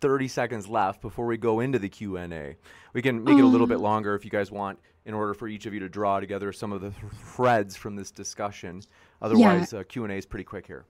thirty seconds left before we go into the Q and A. We can make it a little bit Oh. longer if you guys want, in order for each of you to draw together some of the threads from this discussion. Otherwise, uh, Q and A is pretty quick here.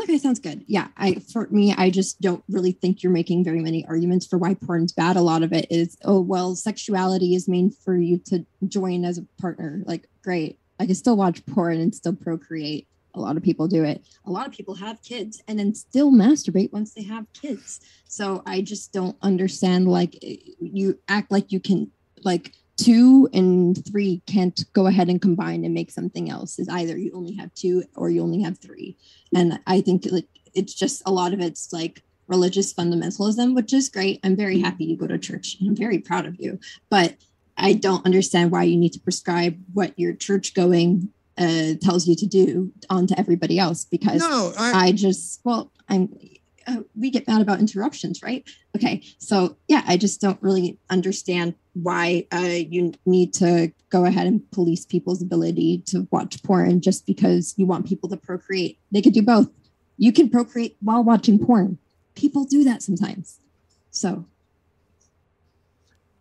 Okay, sounds good. Yeah, I for me, I just don't really think you're making very many arguments for why porn's bad. A lot of it is, oh well, sexuality is made for you to join as a partner. Like, great, I can still watch porn and still procreate. A lot of people do it. A lot of people have kids and then still masturbate once they have kids. So I just don't understand. Like, eh, you act like you can, like two and three can't go ahead and combine and make something else. Is either you only have two or you only have three and i think like it's just a lot of it's like religious fundamentalism which is great i'm very happy you go to church i'm very proud of you but i don't understand why you need to prescribe what your church going uh, tells you to do onto everybody else because no, I, I just, well, I'm, uh, we get mad about interruptions, right? Okay. So, yeah, I just don't really understand why uh, you need to go ahead and police people's ability to watch porn just because you want people to procreate. They could do both. You can procreate while watching porn. People do that sometimes. So,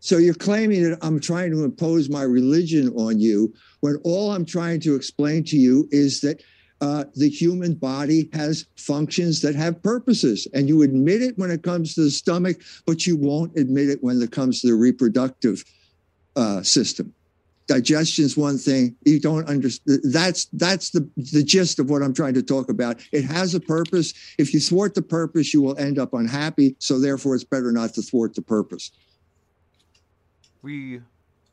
So you're claiming that I'm trying to impose my religion on you when all I'm trying to explain to you is that uh, the human body has functions that have purposes. And you admit it when it comes to the stomach, but you won't admit it when it comes to the reproductive uh, system. Digestion is one thing you don't understand. That's that's the the gist of what I'm trying to talk about. It has a purpose. If you thwart the purpose, you will end up unhappy. So therefore, it's better not to thwart the purpose. We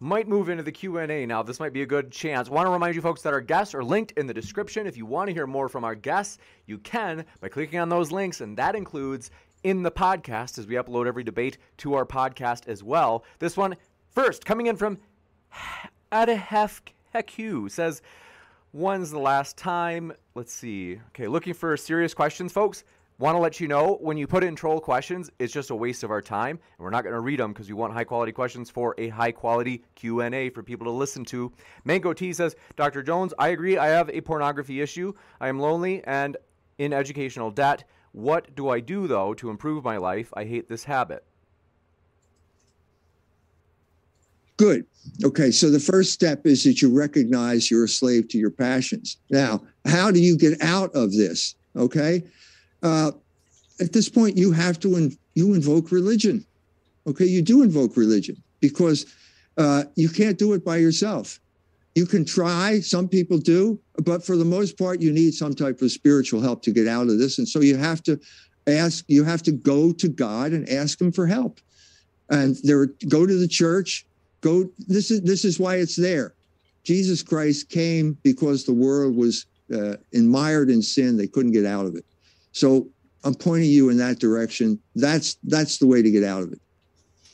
might move into the Q&A now. This might be a good chance. Want to remind you folks that our guests are linked in the description. If you want to hear more from our guests, you can by clicking on those links and that includes in the podcast as we upload every debate to our podcast as well. This one first coming in from Adahefkeku says when's the last time? Let's see. Okay, looking for serious questions folks. Want to let you know when you put in troll questions, it's just a waste of our time, and we're not going to read them because we want high quality questions for a high quality Q and A for people to listen to. Mango T says, Dr. Jones, I agree. I have a pornography issue. I am lonely and in educational debt. What do I do though to improve my life? I hate this habit. Good. Okay. So the first step is that you recognize you're a slave to your passions. Now, how do you get out of this? Okay. Uh, at this point, you have to in, you invoke religion. Okay, you do invoke religion because uh, you can't do it by yourself. You can try. Some people do, but for the most part, you need some type of spiritual help to get out of this. And so you have to ask. You have to go to God and ask Him for help. And there, go to the church. Go. This is this is why it's there. Jesus Christ came because the world was uh, mired in sin. They couldn't get out of it. So I'm pointing you in that direction. That's that's the way to get out of it.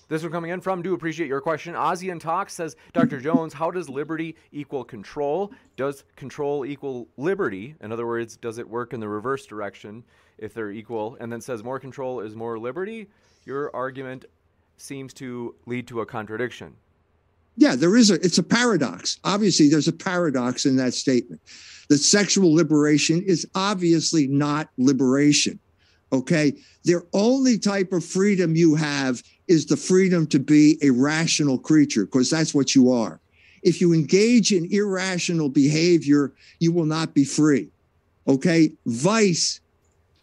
This one coming in from, do appreciate your question. Ozzy and Talk says, Dr. Jones, how does liberty equal control? Does control equal liberty? In other words, does it work in the reverse direction if they're equal? And then says, more control is more liberty. Your argument seems to lead to a contradiction. Yeah, there is a, it's a paradox. Obviously, there's a paradox in that statement. That sexual liberation is obviously not liberation. Okay. The only type of freedom you have is the freedom to be a rational creature, because that's what you are. If you engage in irrational behavior, you will not be free. Okay. Vice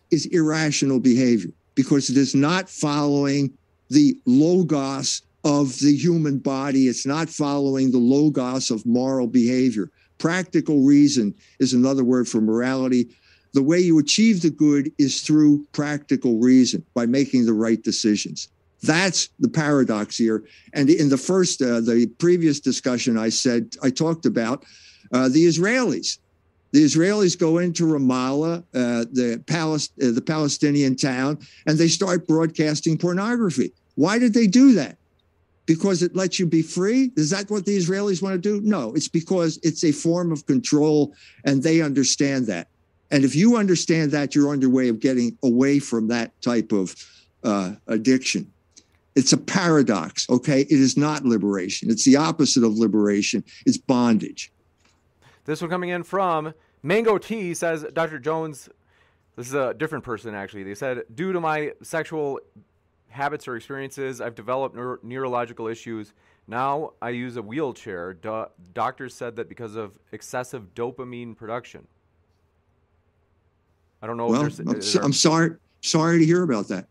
is irrational behavior because it is not following the logos of the human body. It's not following the logos of moral behavior. Practical reason is another word for morality the way you achieve the good is through practical reason by making the right decisions. That's the paradox here. And in the first, uh, the previous discussion, I said, I talked about uh, the Israelis. The Israelis go into Ramallah, uh, the, Palest- uh, the Palestinian town, and they start broadcasting pornography. Why did they do that? Because it lets you be free? Is that what the Israelis want to do? No, it's because it's a form of control, and they understand that. And if you understand that, you're on your way of getting away from that type of uh, addiction. It's a paradox, okay? It is not liberation. It's the opposite of liberation. It's bondage. This one coming in from Mango T says, Dr. Jones, this is a different person actually. They said, due to my sexual habits or experiences, I've developed neuro- neurological issues. Now I use a wheelchair. Do- doctors said that because of excessive dopamine production. I don't know. Well, I'm, so, I'm, sorry. Sorry to hear about that.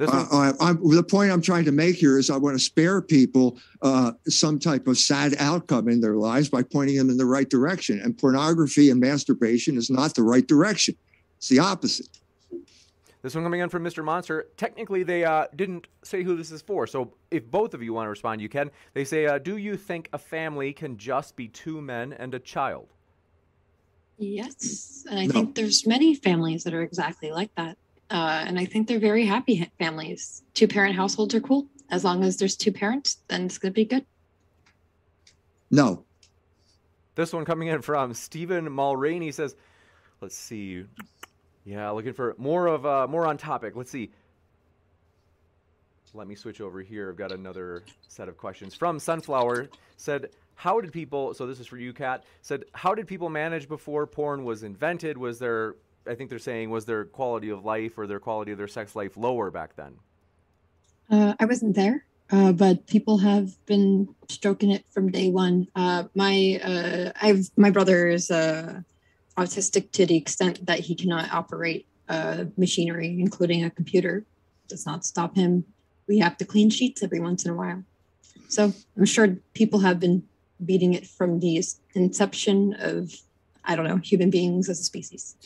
Uh, I, the point I'm trying to make here is I want to spare people uh, some type of sad outcome in their lives by pointing them in the right direction. And pornography and masturbation is not the right direction. It's the opposite. This one coming in from Mr. Monster. Technically, they uh, didn't say who this is for. So if both of you want to respond, you can. They say, uh, Do you think a family can just be two men and a child? Yes, and I no. think there's many families that are exactly like that, uh, and I think they're very happy families. Two parent households are cool as long as there's two parents. Then it's gonna be good. No. This one coming in from Stephen Mulroney says, "Let's see, yeah, looking for more of uh, more on topic. Let's see." Let me switch over here. I've got another set of questions from Sunflower. Said how did people so this is for you kat said how did people manage before porn was invented was there i think they're saying was their quality of life or their quality of their sex life lower back then uh, i wasn't there uh, but people have been stroking it from day one uh, my uh, i've my brother is uh, autistic to the extent that he cannot operate uh, machinery including a computer does not stop him we have to clean sheets every once in a while so i'm sure people have been beating it from the inception of, I don't know, human beings as a species.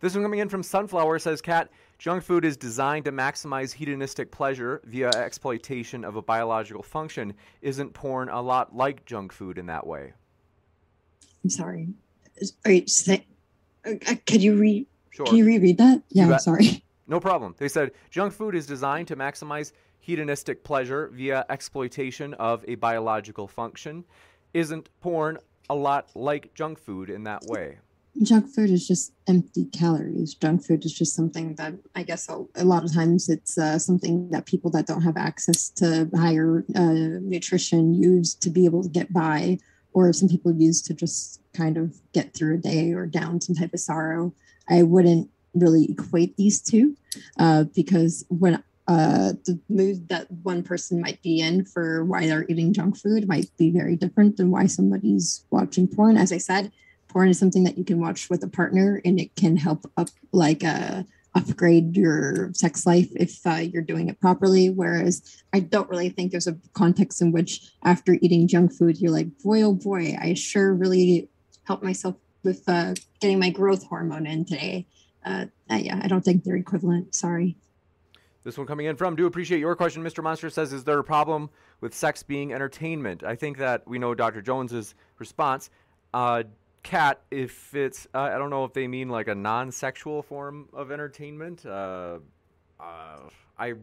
This one coming in from Sunflower says, Kat, junk food is designed to maximize hedonistic pleasure via exploitation of a biological function. Isn't porn a lot like junk food in that way? I'm sorry. Are you saying, uh, could you read? Sure. Can you reread that? Yeah, I'm sorry. No problem. They said junk food is designed to maximize hedonistic pleasure via exploitation of a biological function. Isn't porn a lot like junk food in that way? Junk food is just empty calories. Junk food is just something that I guess a, a lot of times it's uh, something that people that don't have access to higher uh, nutrition use to be able to get by, or some people use to just kind of get through a day or down some type of sorrow. I wouldn't really equate these two uh, because when uh, the mood that one person might be in for why they're eating junk food might be very different than why somebody's watching porn. As I said, porn is something that you can watch with a partner, and it can help up like uh, upgrade your sex life if uh, you're doing it properly. Whereas I don't really think there's a context in which after eating junk food, you're like, boy, oh boy, I sure really helped myself with uh, getting my growth hormone in today. Uh, yeah, I don't think they're equivalent. Sorry. This one coming in from do appreciate your question. Mr. Monster says, "Is there a problem with sex being entertainment?" I think that we know Dr. Jones's response. Uh, Kat, if it's uh, I don't know if they mean like a non-sexual form of entertainment. Uh, uh, I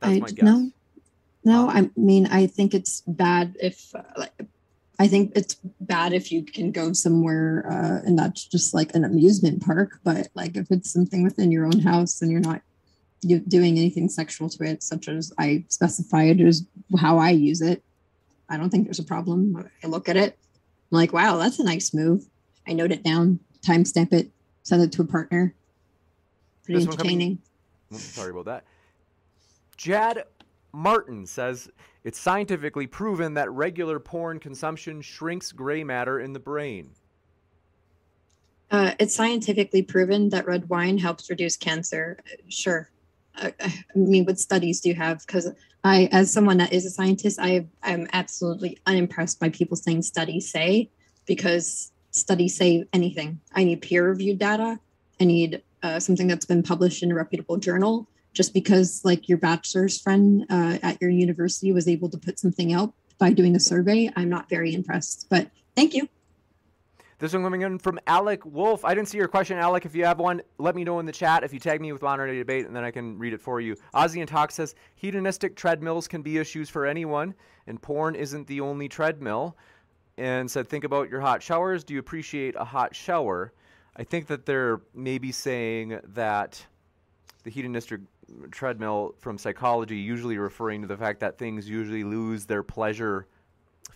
That's I, my guess. No, no. Um, I mean, I think it's bad if, uh, like, I think it's bad if you can go somewhere uh, and that's just like an amusement park. But like, if it's something within your own house and you're not you doing anything sexual to it, such as I specified as how I use it, I don't think there's a problem. I look at it, I'm like, wow, that's a nice move. I note it down, timestamp it, send it to a partner. Pretty This one coming- entertaining. Oh, sorry about that. Jad Martin says it's scientifically proven that regular porn consumption shrinks gray matter in the brain. Uh, it's scientifically proven that red wine helps reduce cancer. Uh, Sure. I mean, what studies do you have? Because I, as someone that is a scientist, I am absolutely unimpressed by people saying studies say, because studies say anything. I need peer reviewed data. I need uh, something that's been published in a reputable journal. Just because, like, your bachelor's friend uh, at your university was able to put something out by doing a survey, I'm not very impressed. But thank you. This one coming in from Alec Wolf. I didn't see your question, Alec. If you have one, let me know in the chat. If you tag me with Modern Debate, and then I can read it for you. Ozzy and Talk says hedonistic treadmills can be issues for anyone, and porn isn't the only treadmill. And said, think about your hot showers. Do you appreciate a hot shower? I think that they're maybe saying that the hedonistic treadmill from psychology usually referring to the fact that things usually lose their pleasure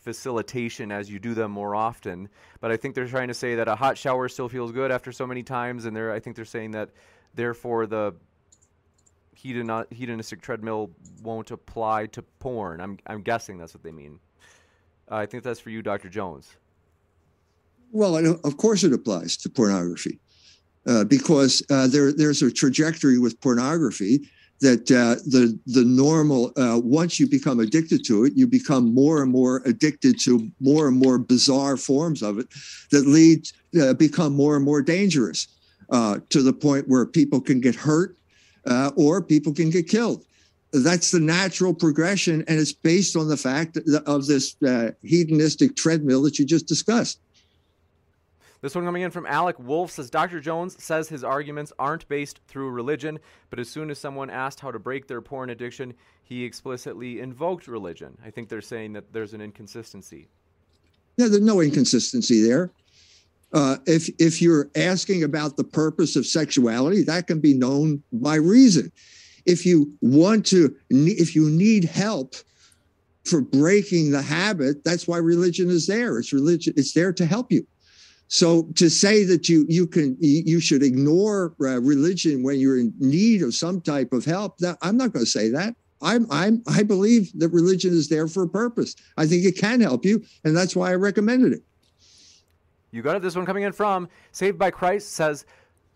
facilitation as you do them more often. But I think they're trying to say that a hot shower still feels good after so many times, and they're I think they're saying that therefore the hedon- hedonistic treadmill won't apply to porn. I'm I'm guessing that's what they mean. Uh, I think that's for you, Dr. Jones. Well, of course it applies to pornography uh, because uh, there there's a trajectory with pornography that uh, the the normal uh, once you become addicted to it, you become more and more addicted to more and more bizarre forms of it that lead uh, become more and more dangerous uh, to the point where people can get hurt uh, or people can get killed. That's the natural progression, and it's based on the fact of this uh, hedonistic treadmill that you just discussed. This one coming in from Alec Wolf says Dr. Jones says his arguments aren't based through religion, but as soon as someone asked how to break their porn addiction, he explicitly invoked religion. I think they're saying that there's an inconsistency. Yeah, there's no inconsistency there. Uh, if if you're asking about the purpose of sexuality, that can be known by reason. If you want to, if you need help for breaking the habit, that's why religion is there. It's religion. It's there to help you. So to say that you you can you should ignore uh, religion when you're in need of some type of help, that I'm not going to say that. I'm I'm I believe that religion is there for a purpose. I think it can help you, and that's why I recommended it. You got it. This one coming in from Saved by Christ says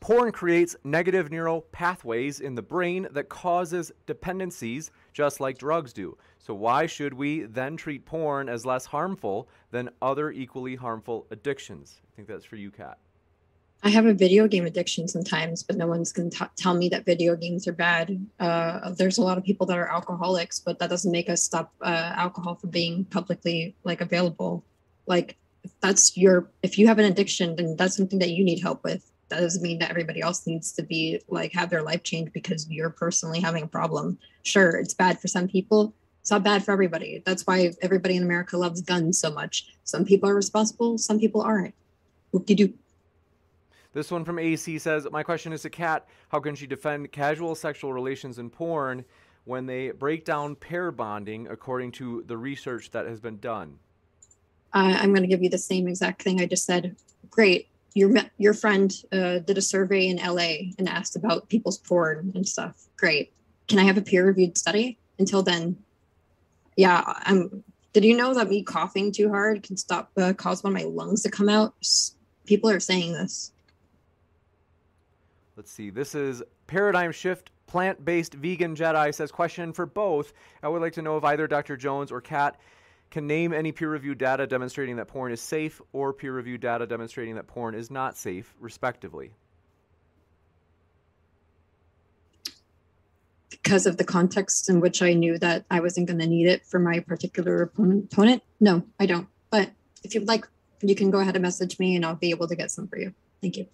porn creates negative neural pathways in the brain that causes dependencies just like drugs do. So why should we then treat porn as less harmful than other equally harmful addictions? I think that's for you, Kat. I have a video game addiction sometimes, but no one's going to tell me that video games are bad. Uh, there's a lot of people that are alcoholics, but that doesn't make us stop uh, alcohol from being publicly like available. Like that's your, if you have an addiction, then that's something that you need help with. That doesn't mean that everybody else needs to be like have their life changed because you're personally having a problem. Sure, it's bad for some people. It's not bad for everybody. That's why everybody in America loves guns so much. Some people are responsible, some people aren't. What do you do? This one from AC says, My question is to Kat How can she defend casual sexual relations in porn when they break down pair bonding according to the research that has been done? Uh, I'm going to give you the same exact thing I just said. Great. Your, your friend uh, did a survey in LA and asked about people's porn and stuff. Great. Can I have a peer reviewed study? Until then, yeah, I'm. Did you know that me coughing too hard can stop uh, cause one of my lungs to come out? People are saying this. Let's see. This is Paradigm Shift Plant Based Vegan Jedi says, Question for both. I would like to know if either Dr. Jones or Kat can name any peer reviewed data demonstrating that porn is safe or peer reviewed data demonstrating that porn is not safe, respectively. Because of the context in which I knew that I wasn't going to need it for my particular opponent, opponent. No, I don't. But if you'd like, you can go ahead and message me and I'll be able to get some for you. Thank you.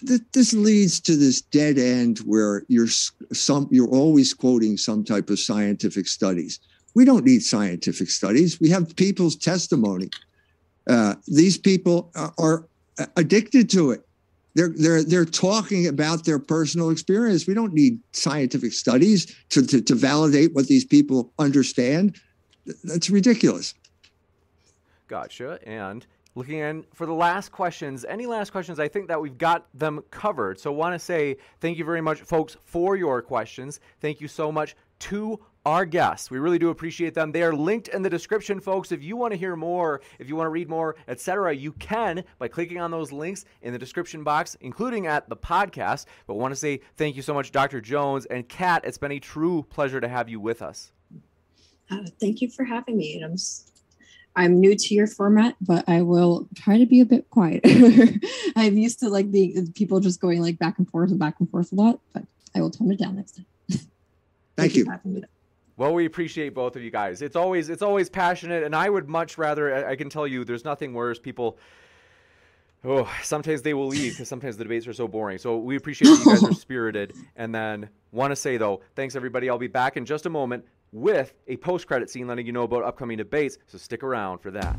this leads to this dead end where you're some you're always quoting some type of scientific studies. We don't need scientific studies. We have people's testimony. Uh, these people are, addicted to it. They're they're they're talking about their personal experience. We don't need scientific studies to, to, to validate what these people understand. That's ridiculous. Gotcha. And looking in for the last questions. Any last questions? I think that we've got them covered. So, I want to say thank you very much, folks, for your questions. Thank you so much to our guests. We really do appreciate them. They are linked in the description, folks. If you want to hear more, if you want to read more, etc., you can by clicking on those links in the description box, including at the podcast. But want to say thank you so much, Dr. Jones and Kat. It's been a true pleasure to have you with us. Uh, thank you for having me. I'm I'm new to your format, but I will try to be a bit quiet. I'm used to like being people just going like back and forth and back and forth a lot, but I will tone it down next time. Thank, Thank you. Well, we appreciate both of you guys. It's always it's always passionate, and I would much rather. I can tell you, there's nothing worse. People. Oh, sometimes they will leave because sometimes the debates are so boring. So we appreciate that you guys are spirited. And then want to say though, thanks everybody. I'll be back in just a moment with a post credit scene letting you know about upcoming debates. So stick around for that.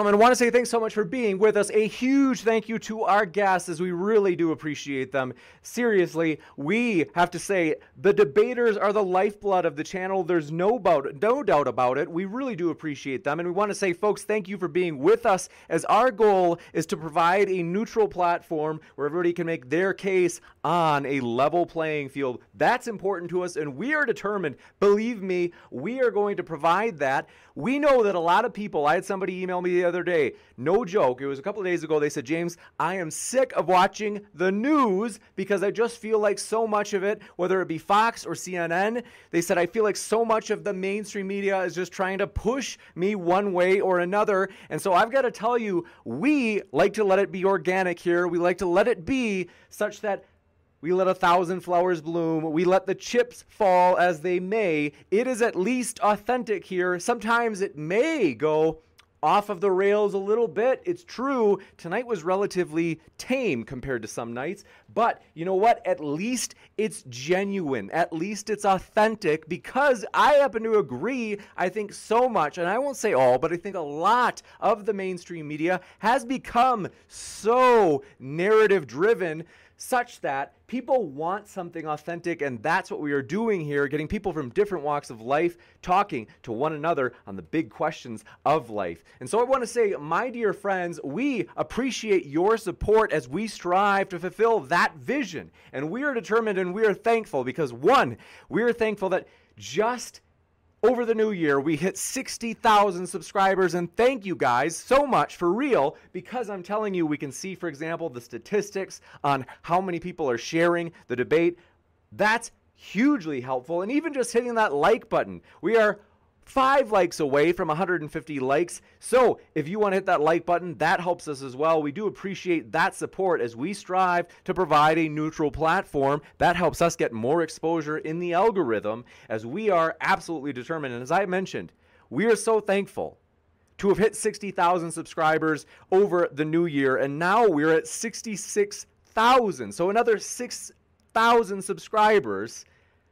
Gentlemen, want to say thanks so much for being with us. A huge thank you to our guests, as we really do appreciate them. Seriously, we have to say the debaters are the lifeblood of the channel. There's no, about, no doubt about it. We really do appreciate them. And we want to say, folks, thank you for being with us, as our goal is to provide a neutral platform where everybody can make their case on a level playing field. That's important to us, and we are determined. Believe me, we are going to provide that. We know that a lot of people, I had somebody email me other day, no joke, it was a couple of days ago, they said, James, I am sick of watching the news because I just feel like so much of it, whether it be Fox or CNN, they said, I feel like so much of the mainstream media is just trying to push me one way or another. And so I've got to tell you, we like to let it be organic here. We like to let it be such that we let a thousand flowers bloom. We let the chips fall as they may. It is at least authentic here. Sometimes it may go off of the rails a little bit. It's true, tonight was relatively tame compared to some nights, but you know what? At least it's genuine. At least it's authentic because I happen to agree. I think so much, and I won't say all, but I think a lot of the mainstream media has become so narrative driven such that people want something authentic, and that's what we are doing here getting people from different walks of life talking to one another on the big questions of life. And so I want to say, my dear friends, we appreciate your support as we strive to fulfill that vision. And we are determined and we are thankful because, one, we are thankful that just over the new year, we hit 60,000 subscribers, and thank you guys so much for real because I'm telling you, we can see, for example, the statistics on how many people are sharing the debate. That's hugely helpful, and even just hitting that like button. We are five likes away from 150 likes. So if you want to hit that like button, that helps us as well. We do appreciate that support as we strive to provide a neutral platform that helps us get more exposure in the algorithm as we are absolutely determined. And as I mentioned, we are so thankful to have hit 60,000 subscribers over the new year. And now we're at 66,000. So another 6,000 subscribers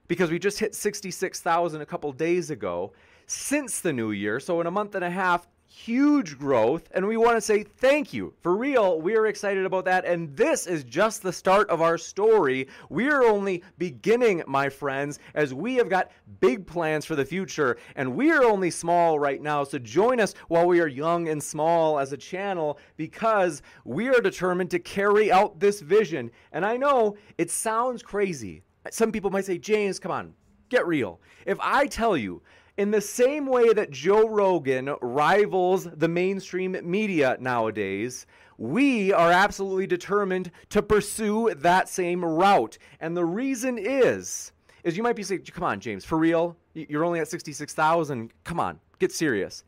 because we just hit 66,000 a couple days ago since the new year. So, in a month and a half, huge growth, and we want to say thank you. For real, we are excited about that, and this is just the start of our story. We are only beginning, my friends, as we have got big plans for the future, and we are only small right now. So join us while we are young and small as a channel because we are determined to carry out this vision. And I know it sounds crazy. Some people might say, James, come on, get real. If I tell you in the same way that Joe Rogan rivals the mainstream media nowadays, we are absolutely determined to pursue that same route. And the reason is, is you might be saying, come on, James, for real? You're only at 66,000. Come on, get serious.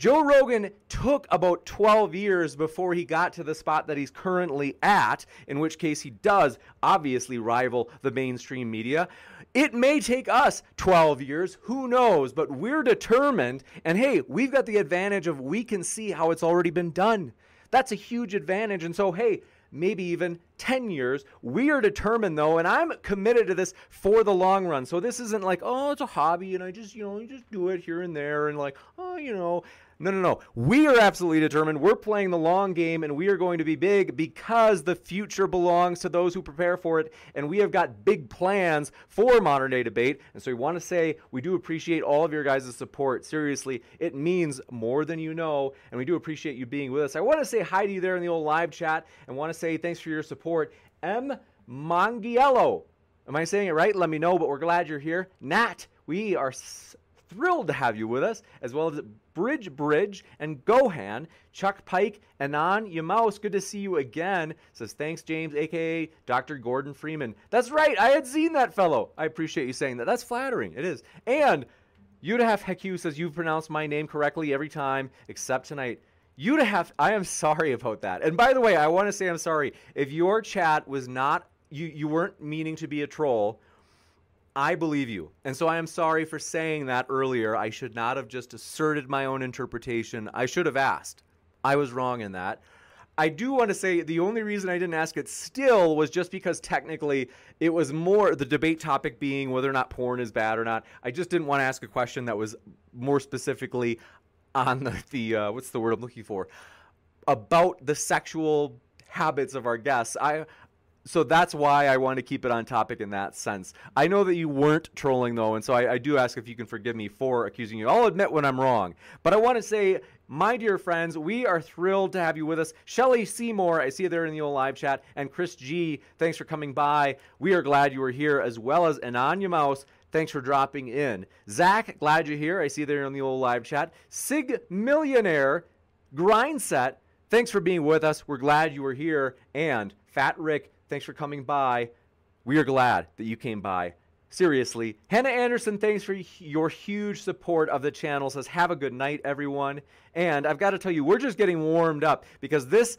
Joe Rogan took about 12 years before he got to the spot that he's currently at, in which case he does obviously rival the mainstream media. It may take us 12 years, who knows, but we're determined. And hey, we've got the advantage of we can see how it's already been done. That's a huge advantage. And so, hey, maybe even 10 years. We are determined though, and I'm committed to this for the long run. So this isn't like, oh, it's a hobby and I just, you know, just do it here and there and like, oh, you know, no, no, no. We are absolutely determined. We're playing the long game and we are going to be big because the future belongs to those who prepare for it. And we have got big plans for modern day debate. And so we want to say we do appreciate all of your guys' support. Seriously, it means more than you know. And we do appreciate you being with us. I want to say hi to you there in the old live chat and want to say thanks for your support. M. Mangiello. Am I saying it right? Let me know, but we're glad you're here. Nat, we are thrilled to have you with us, as well as Bridge Bridge and Gohan, Chuck Pike, Anon Yamaus. Good to see you again. Says thanks, James, aka Dr. Gordon Freeman. That's right, I had seen that fellow. I appreciate you saying that. That's flattering. It is. And Yudahaf Heku says you've pronounced my name correctly every time except tonight. Yudahaf, I am sorry about that. And by the way, I want to say I'm sorry if your chat was not you you weren't meaning to be a troll I believe you. And so I am sorry for saying that earlier. I should not have just asserted my own interpretation. I should have asked. I was wrong in that. I do want to say the only reason I didn't ask it still was just because technically it was more the debate topic being whether or not porn is bad or not. I just didn't want to ask a question that was more specifically on the, the uh, what's the word I'm looking for about the sexual habits of our guests. I so that's why I want to keep it on topic in that sense. I know that you weren't trolling though, and so I, I, do ask if you can forgive me for accusing you. I'll admit when I'm wrong, but I want to say, my dear friends, we are thrilled to have you with us. Shelly Seymour, I see you there in the old live chat, and Chris G, thanks for coming by. We are glad you were here, as well as Ananya Mouse. Thanks for dropping in. Zach, glad you're here. I see you there in the old live chat. Sig Millionaire, Grindset, thanks for being with us. We're glad you were here. And Fat Rick, Thanks for coming by. We are glad that you came by. Seriously. Hannah Anderson, thanks for your huge support of the channel. Says, have a good night, everyone. And I've got to tell you, we're just getting warmed up because this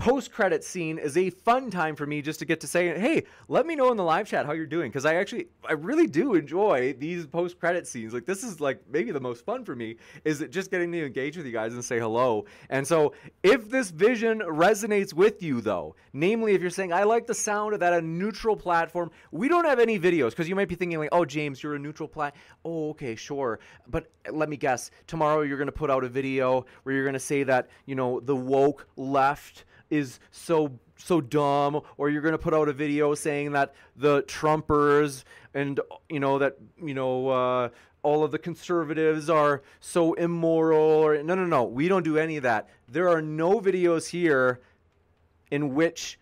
post credit scene is a fun time for me just to get to say, hey, let me know in the live chat how you're doing. Because I actually, I really do enjoy these post credit scenes. Like, this is like maybe the most fun for me is it just getting to engage with you guys and say hello. And so, if this vision resonates with you, though, namely, if you're saying, I like the sound of that, a neutral platform, we don't have any videos because you might be thinking, like, oh, James, you're a neutral plat. Oh, okay, sure. But eh, let me guess, tomorrow you're going to put out a video where you're going to say that, you know, the woke left is so so dumb or you're going to put out a video saying that the trumpers and you know that you know uh, all of the conservatives are so immoral or no no no we don't do any of that. There are no videos here in which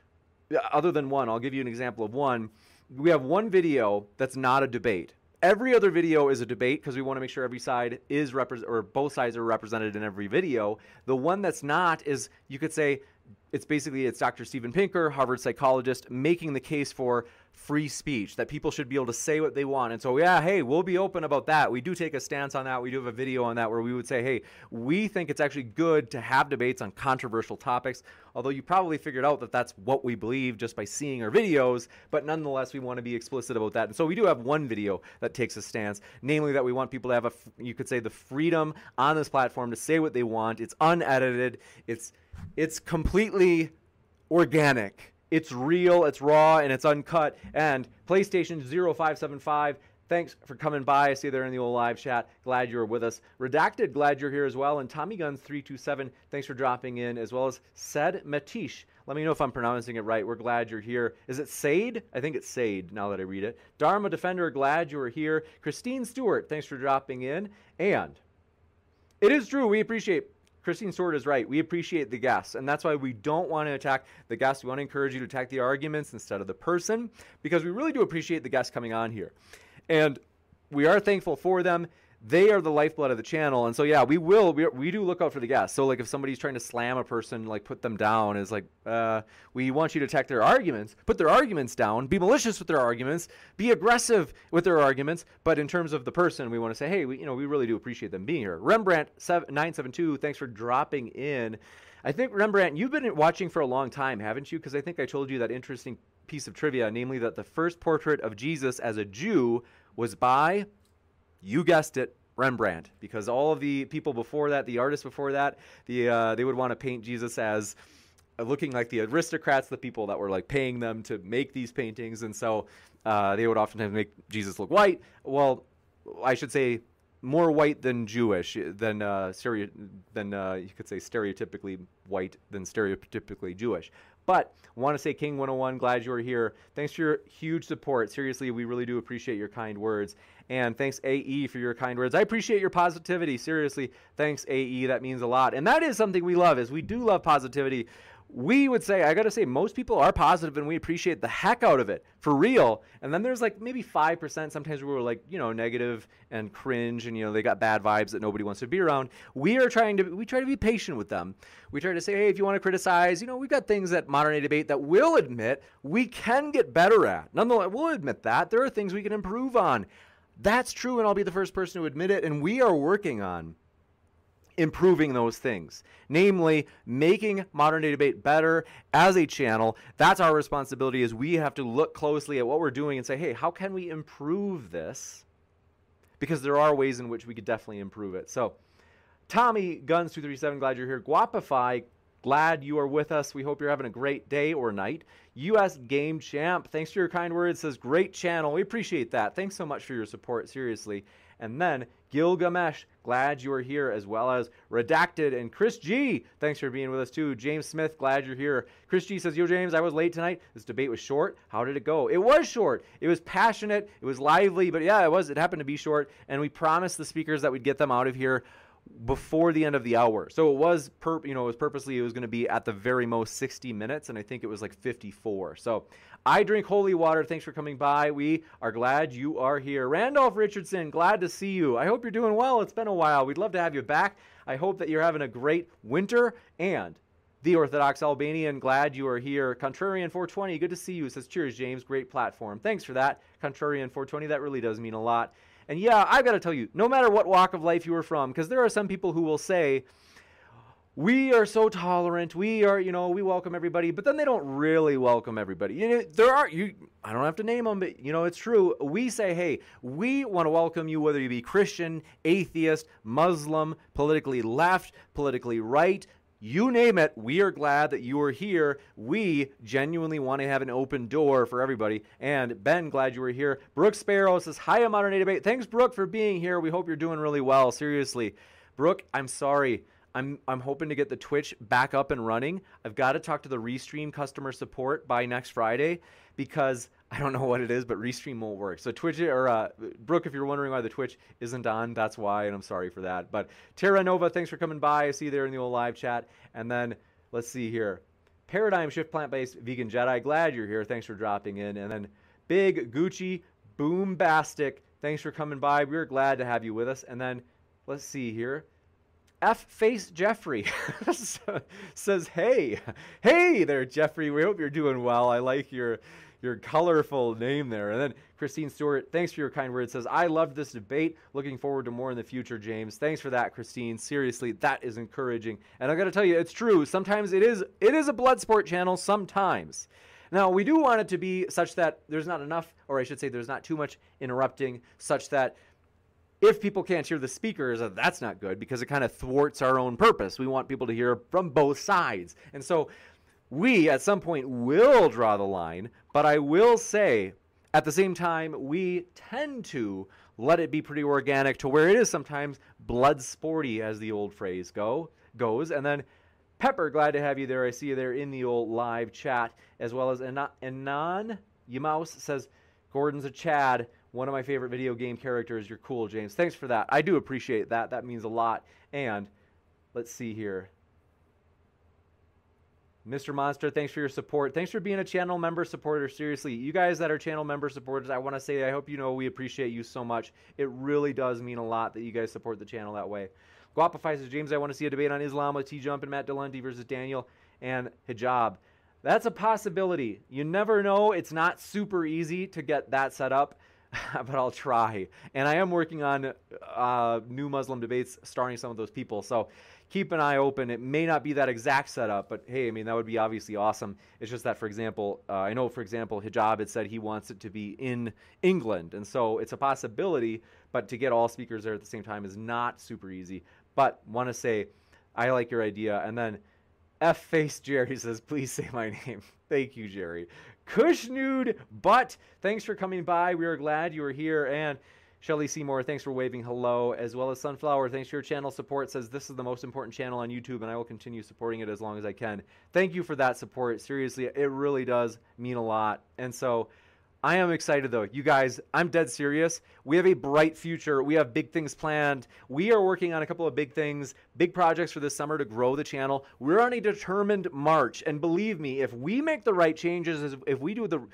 other than one i'll give you an example of one. We have one video that's not a debate. Every other video is a debate because we want to make sure every side is represented or both sides are represented in every video. The one that's not is you could say it's basically it's Dr. Steven Pinker, Harvard psychologist, making the case for free speech that people should be able to say what they want. And so, yeah, hey, we'll be open about that. We do take a stance on that. We do have a video on that where we would say, hey, we think it's actually good to have debates on controversial topics. Although you probably figured out that that's what we believe just by seeing our videos, but nonetheless, we want to be explicit about that. And so we do have one video that takes a stance, namely that we want people to have a, you could say, the freedom on this platform to say what they want. It's unedited. It's it's completely organic. It's real, it's raw, and it's uncut. And PlayStation 0575, thanks for coming by. I see you there in the old live chat. Glad you're with us. Redacted, glad you're here as well. And Tommy Guns 327, thanks for dropping in, as well as Said Matish. Let me know if I'm pronouncing it right. We're glad you're here. Is it Sade? I think it's Sade now that I read it. Dharma Defender, glad you are here. Christine Stewart, thanks for dropping in. And it is true, we appreciate Christine Stewart is right. We appreciate the guests, and that's why we don't want to attack the guests. We want to encourage you to attack the arguments instead of the person, because we really do appreciate the guests coming on here. And we are thankful for them they are the lifeblood of the channel. And so yeah we will we, we do look out for the guests. So like if somebody's trying to slam a person like put them down is like uh, we want you to attack their arguments put their arguments down be malicious with their arguments be aggressive with their arguments. But in terms of the person we want to say hey we you know we really do appreciate them being here. Rembrandt 972 thanks for dropping in. I think rembrandt you've been watching for a long time haven't you? Because i think i told you that interesting piece of trivia namely that the first portrait of jesus as a jew was by you guessed it, Rembrandt, because all of the people before that, the artists before that, the uh, they would want to paint Jesus as looking like the aristocrats, the people that were like paying them to make these paintings, and so uh, they would oftentimes make Jesus look white. Well, I should say more white than Jewish, than uh, stereo, than uh, you could say stereotypically white than stereotypically Jewish. But want to say King 101, glad you are here. Thanks for your huge support. Seriously, we really do appreciate your kind words. And thanks AE for your kind words. I appreciate your positivity. Seriously, thanks AE. That means a lot. And that is something we love is we do love positivity we would say, I got to say, most people are positive and we appreciate the heck out of it for real. And then there's like maybe 5% sometimes we were like, you know, negative and cringe and, you know, they got bad vibes that nobody wants to be around. We are trying to, we try to be patient with them. We try to say, hey, if you want to criticize, you know, we've got things that modern day debate that we'll admit we can get better at. Nonetheless, we'll admit that. There are things we can improve on. That's true, and I'll be the first person to admit it. And we are working on improving those things, namely making modern day debate better as a channel. That's our responsibility is we have to look closely at what we're doing and say, hey, how can we improve this? Because there are ways in which we could definitely improve it. So, Tommy Guns 237, glad you're here. Guapify, glad you are with us. We hope you're having a great day or night. US Game Champ, thanks for your kind words. Says great channel. We appreciate that. Thanks so much for your support. Seriously. And then Gilgamesh, glad you are here, as well as Redacted and Chris G. Thanks for being with us too. James Smith, glad you're here. Chris G says, Yo, James, I was late tonight. This debate was short. How did it go? It was short. It was passionate. It was lively, but yeah, it was. It happened to be short. And we promised the speakers that we'd get them out of here before the end of the hour. So it was per, you know, it was purposely it was going to be at the very most 60 minutes and I think it was like 54. So I drink holy water. Thanks for coming by. We are glad you are here. Randolph Richardson, glad to see you. I hope you're doing well. It's been a while. We'd love to have you back. I hope that you're having a great winter and the Orthodox Albanian, glad you are here. Contrarian 420, good to see you. says, Cheers, James. Great platform. Thanks for that. Contrarian 420, that really does mean a lot. And yeah, I've got to tell you, no matter what walk of life you are from, because there are some people who will say, we are so tolerant. We are, you know, we welcome everybody, but then they don't really welcome everybody. You know, there are you. I don't have to name them, but you know, it's true. We say, hey, we want to welcome you, whether you be Christian, atheist, Muslim, politically left, politically right. You name it, we are glad that you are here. We genuinely want to have an open door for everybody. And Ben, glad you were here. Brooke Sparrow says, Hi, Modern Day Debate. Thanks, Brooke, for being here. We hope you're doing really well. Seriously. Brooke, I'm sorry. I'm I'm hoping to get the Twitch back up and running. I've got to talk to the Restream customer support by next Friday because I don't know what it is, but Restream won't work. So Twitch or uh, Brooke, if you're wondering why the Twitch isn't on, that's why, and I'm sorry for that. But Terra Nova, thanks for coming by. I see you there in the old live chat. And then let's see here, Paradigm Shift Plant Based Vegan Jedi. Glad you're here. Thanks for dropping in. And then Big Gucci Boombastic. Thanks for coming by. We're glad to have you with us. And then let's see here. F Face Jeffrey uh, says, "Hey, hey there, Jeffrey. We hope you're doing well. I like your your colorful name there." And then Christine Stewart, thanks for your kind words. Says, "I loved this debate. Looking forward to more in the future, James. Thanks for that, Christine. Seriously, that is encouraging. And I got to tell you, it's true. Sometimes it is it is a blood sport channel. Sometimes." Now, we do want it to be such that there's not enough, or I should say, there's not too much interrupting, such that if people can't hear the speakers, uh, that's not good because it kind of thwarts our own purpose. We want people to hear from both sides. And so we, at some point, will draw the line, but I will say, at the same time, we tend to let it be pretty organic to where it is sometimes blood sporty, as the old phrase go goes. And then Pepper, glad to have you there. I see you there in the old live chat, as well as Anon Ymouse says, Gordon's a Chad, one of my favorite video game characters. You're cool, James. Thanks for that. I do appreciate that. That means a lot. And let's see here. Mr. Monster, thanks for your support. Thanks for being a channel member supporter. Seriously, you guys that are channel member supporters, I want to say I hope you know we appreciate you so much. It really does mean a lot that you guys support the channel that way. Guapify says, James, I want to see a debate on Islam with T Jump and Matt Dillahunty versus Daniel and Hijab. That's a possibility. You never know. It's not super easy to get that set up. but I'll try. And I am working on uh, new Muslim debates starring some of those people. So keep an eye open. It may not be that exact setup, but hey, I mean, that would be obviously awesome. It's just that, for example, uh, I know, for example, Hijab had said he wants it to be in England. And so it's a possibility, but to get all speakers there at the same time is not super easy. But want to say, I like your idea. And then F Face Jerry says, please say my name. Thank you, Jerry. Kushnude But, thanks for coming by. We are glad you are here. And Shelly Seymour, thanks for waving hello, as well as Sunflower. Thanks for your channel support. Says this is the most important channel on YouTube, and I will continue supporting it as long as I can. Thank you for that support. Seriously, it really does mean a lot. And so, I am excited though. You guys, I'm dead serious. We have a bright future. We have big things planned. We are working on a couple of big things, big projects for this summer to grow the channel. We're on a determined march. And believe me, if we make the right changes, if we do the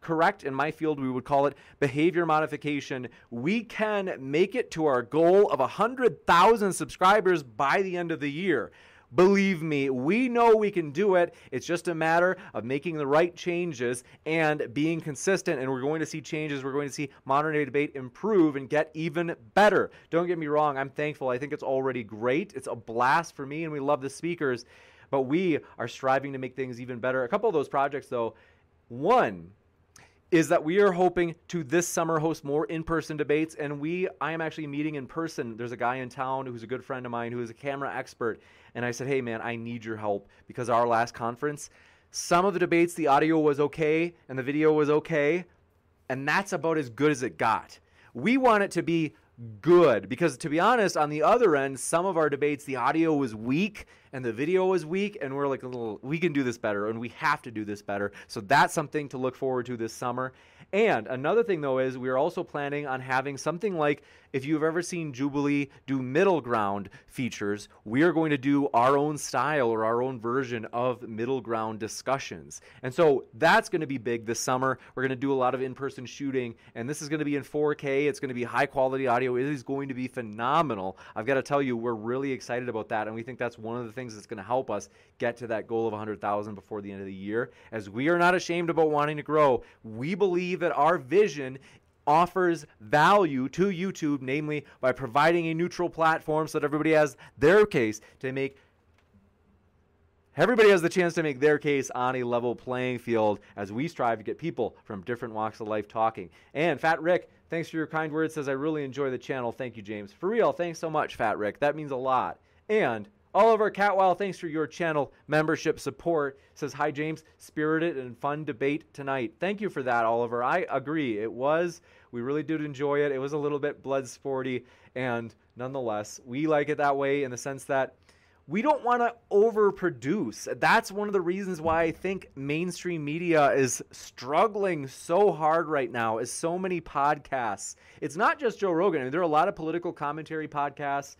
correct in my field we would call it behavior modification we can make it to our goal of 100000 subscribers by the end of the year Believe me, we know we can do it. It's just a matter of making the right changes and being consistent. And we're going to see changes. We're going to see modern day debate improve and get even better. Don't get me wrong, I'm thankful. I think it's already great. It's a blast for me, and we love the speakers. But we are striving to make things even better. A couple of those projects, though, one, is that we are hoping to this summer host more in-person debates and we i am actually meeting in person. There's a guy in town who's a good friend of mine who is a camera expert and i said hey man i need your help because our last conference some of the debates the audio was okay and the video was okay and that's about as good as it got. We want it to be good because to be honest on the other end some of our debates the audio was weak and the video was weak and we're like a little we can do this better and we have to do this better. So that's something to look forward to this summer. And another thing though is we're also planning on having something like if you've ever seen jubilee do middle ground features we are going to do our own style or our own version of middle ground discussions. And so that's going to be big this summer. We're going to do a lot of in-person shooting and this is going to be in 4k it's going to be high quality audio. It is going to be phenomenal. I've got to tell you we're really excited about that and we think that's one of the things that's going to help us get to that goal of 100,000 before the end of the year. As we are not ashamed about wanting to grow, we believe that our vision offers value to YouTube, namely by providing a neutral platform so that everybody has their case to make Everybody has the chance to make their case on a level playing field as we strive to get people from different walks of life talking. And Fat Rick, thanks for your kind words. Says I really enjoy the channel. Thank you, James. For real, thanks so much, Fat Rick. That means a lot. And Oliver Catwell, thanks for your channel membership support. Says, Hi, James. Spirited and fun debate tonight. Thank you for that, Oliver. I agree. It was. We really did enjoy it. It was a little bit blood sporty. And nonetheless, we like it that way in the sense that we don't want to overproduce. That's one of the reasons why I think mainstream media is struggling so hard right now, is so many podcasts. It's not just Joe Rogan. I mean, there are a lot of political commentary podcasts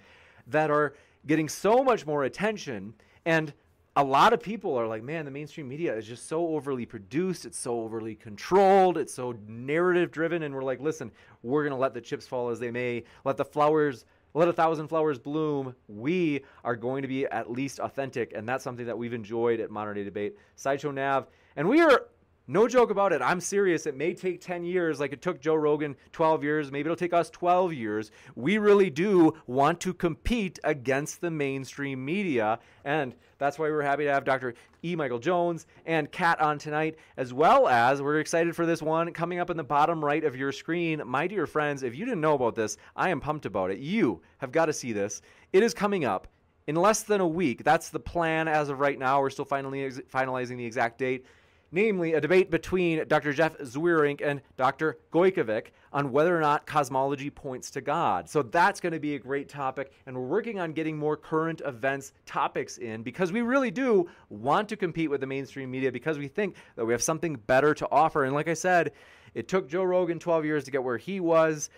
that are getting so much more attention. And a lot of people are like, man, the mainstream media is just so overly produced. It's so overly controlled. It's so narrative driven. And we're like, listen, we're going to let the chips fall as they may, let the flowers. Let a thousand flowers bloom. We are going to be at least authentic, and that's something that we've enjoyed at Modern Day Debate. Sideshow Nav, and we are no joke about it. I'm serious. It may take 10 years, like it took Joe Rogan 12 years. Maybe it'll take us 12 years. We really do want to compete against the mainstream media. And that's why we're happy to have Dr. E. Michael Jones and Kat on tonight, as well as we're excited for this one coming up in the bottom right of your screen. My dear friends, if you didn't know about this, I am pumped about it. You have got to see this. It is coming up in less than a week. That's the plan as of right now. We're still finally finalizing the exact date. Namely a debate between Dr. Jeff Zweerink and Dr. Gojkovic on whether or not cosmology points to God. So that's going to be a great topic, and we're working on getting more current events topics in because we really do want to compete with the mainstream media because we think that we have something better to offer. And like I said, it took Joe Rogan 12 years to get where he was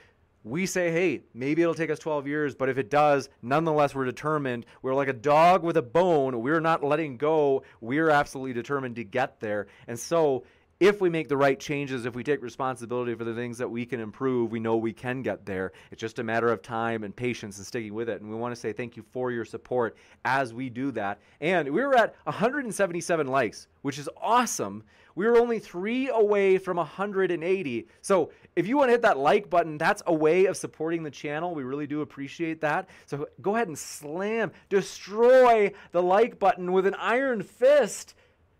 we say, hey, maybe it'll take us 12 years, but if it does, nonetheless, we're determined. We're like a dog with a bone. We're not letting go. We're absolutely determined to get there. And so, if we make the right changes, if we take responsibility for the things that we can improve, we know we can get there. It's just a matter of time and patience and sticking with it. And we want to say thank you for your support as we do that. And we were at 177 likes, which is awesome. We were only three away from 180. So if you want to hit that like button, that's a way of supporting the channel. We really do appreciate that. So go ahead and slam, destroy the like button with an iron fist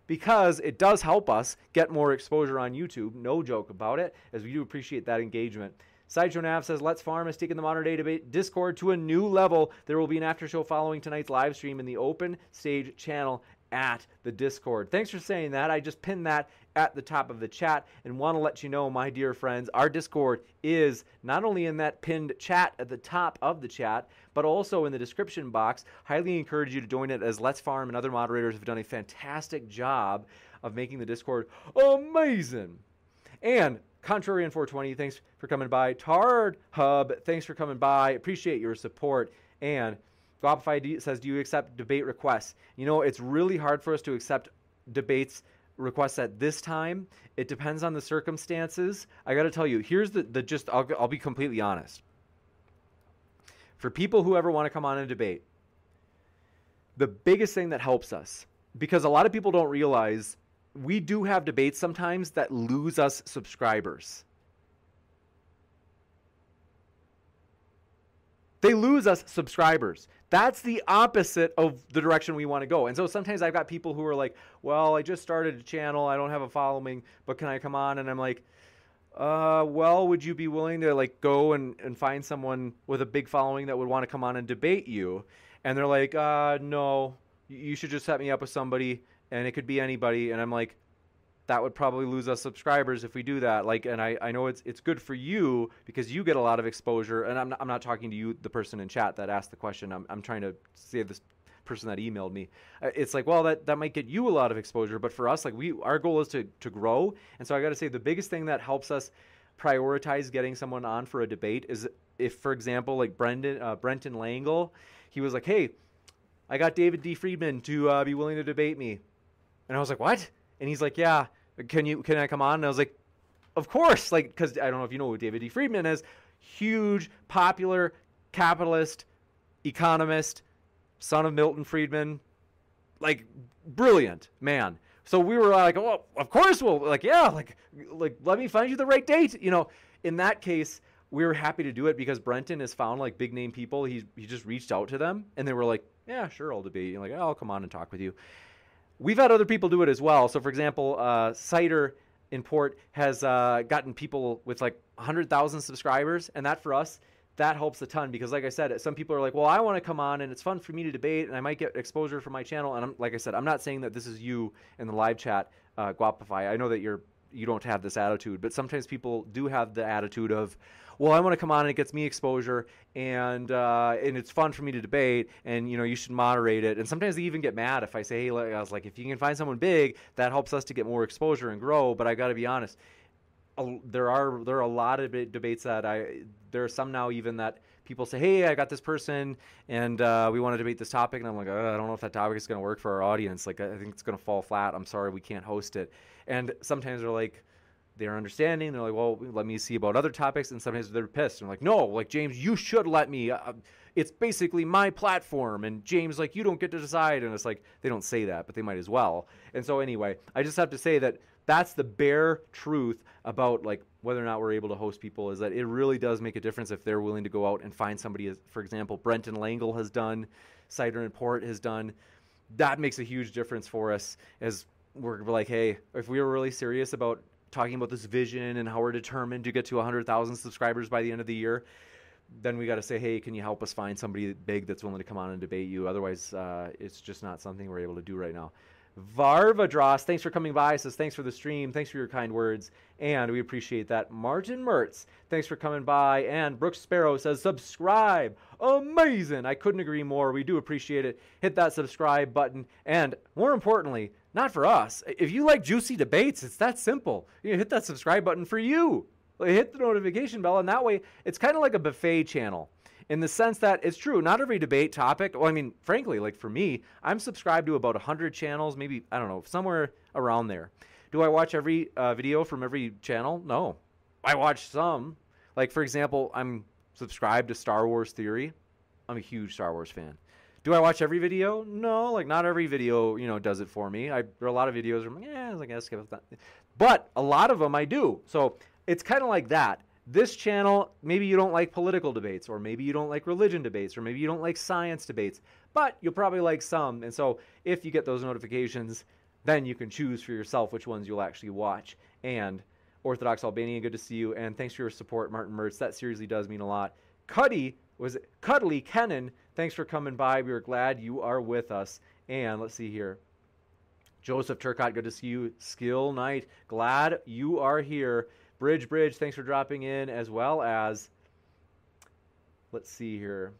because it does help us get more exposure on YouTube. No joke about it, as we do appreciate that engagement. Sideshow Nav says, Let's Farm has taken the modern day debate Discord to a new level. There will be an after show following tonight's live stream in the open stage channel at the Discord. Thanks for saying that. I just pinned that at the top of the chat and want to let you know, my dear friends, our Discord is not only in that pinned chat at the top of the chat, but also in the description box. Highly encourage you to join it as Let's Farm and other moderators have done a fantastic job of making the Discord amazing. And Contrarian 420, thanks for coming by. Tard Hub, thanks for coming by. Appreciate your support. And Guapify says, Do you accept debate requests? You know, it's really hard for us to accept debates requests at this time. It depends on the circumstances. I got to tell you, here's the, the just, I'll, I'll be completely honest. For people who ever want to come on and debate, the biggest thing that helps us, because a lot of people don't realize we do have debates sometimes that lose us subscribers. They lose us subscribers. That's the opposite of the direction we want to go. And so sometimes I've got people who are like, well, I just started a channel. I don't have a following, but can I come on? And I'm like, uh, well, would you be willing to like go and, and find someone with a big following that would want to come on and debate you? And they're like, uh, no, you should just set me up with somebody and it could be anybody. And I'm like, that would probably lose us subscribers if we do that. Like, and I, I know it's it's good for you because you get a lot of exposure. And I'm not, I'm not talking to you, the person in chat that asked the question. I'm, I'm trying to say this person that emailed me. Uh, it's like, well, that, that might get you a lot of exposure, but for us, like we, our goal is to, to grow. And so I got to say the biggest thing that helps us prioritize getting someone on for a debate is if, for example, like Brendan, uh, Brenton Langle, he was like, Hey, I got David D. Friedman to uh, be willing to debate me. And I was like, what? And he's like, yeah, can you, can I come on? And I was like, of course. Like, cause I don't know if you know who David D. Friedman is. Huge, popular, capitalist, economist, son of Milton Friedman. Like, brilliant man. So we were like, oh, of course we'll like, yeah, like, like, let me find you the right date. You know, in that case, we were happy to do it because Brenton has found like big name people. He he just reached out to them and they were like, yeah, sure, I'll debate. And like, oh, I'll come on and talk with you. We've had other people do it as well. So, for example, uh, Cider in Port has uh, gotten people with like 100,000 subscribers, and that for us, that helps a ton because, like I said, some people are like, "Well, I want to come on, and it's fun for me to debate, and I might get exposure for my channel." And I'm, like I said, I'm not saying that this is you in the live chat, uh, Guapify. I know that you're you don't have this attitude, but sometimes people do have the attitude of, well, I want to come on and it gets me exposure and uh, and it's fun for me to debate and you know you should moderate it. And sometimes they even get mad if I say, hey, I was like, if you can find someone big, that helps us to get more exposure and grow. But I got to be honest, there are there are a lot of debates that I there are some now even that people say, hey, I got this person and uh, we want to debate this topic, and I'm like, I don't know if that topic is going to work for our audience. Like, I think it's going to fall flat. I'm sorry, we can't host it. And sometimes they're like they're understanding. They're like, well, let me see about other topics. And sometimes they're pissed. I'm like, no, like James, you should let me. Uh, it's basically my platform. And James, like, you don't get to decide. And it's like they don't say that, but they might as well. And so anyway, I just have to say that that's the bare truth about like whether or not we're able to host people is that it really does make a difference if they're willing to go out and find somebody. As, for example, Brenton Langle has done, Cider and Port has done. That makes a huge difference for us as we're like, hey, if we were really serious about talking about this vision and how we're determined to get to 100,000 subscribers by the end of the year, then we got to say, hey, can you help us find somebody big that's willing to come on and debate you? Otherwise, uh, it's just not something we're able to do right now. Varvadros, thanks for coming by. Says thanks for the stream. Thanks for your kind words, and we appreciate that. Martin Mertz, thanks for coming by. And Brooks Sparrow says subscribe. Amazing. I couldn't agree more. We do appreciate it. Hit that subscribe button, and more importantly, not for us. If you like juicy debates, it's that simple. You hit that subscribe button for you. Hit the notification bell, and that way, it's kind of like a buffet channel in the sense that it's true. Not every debate topic. Well, I mean, frankly, like for me, I'm subscribed to about 100 channels, maybe, I don't know, somewhere around there. Do I watch every uh, video from every channel? No. I watch some. Like, for example, I'm subscribed to Star Wars Theory. I'm a huge Star Wars fan. Do I watch every video? No, like not every video, you know, does it for me. I there are a lot of videos where I'm like, yeah, I guess skip that. But a lot of them I do. So it's kind of like that this channel, maybe you don't like political debates, or maybe you don't like religion debates, or maybe you don't like science debates, but you'll probably like some. And so if you get those notifications, then you can choose for yourself which ones you'll actually watch. And Orthodox Albanian, good to see you. And thanks for your support, Martin Mertz. That seriously does mean a lot. Cuddy was it? Cuddly Kennan, thanks for coming by. We are glad you are with us. And let's see here. Joseph Turcott, good to see you. Skill Knight, glad you are here. Bridge Bridge, thanks for dropping in, as well as, let's see here.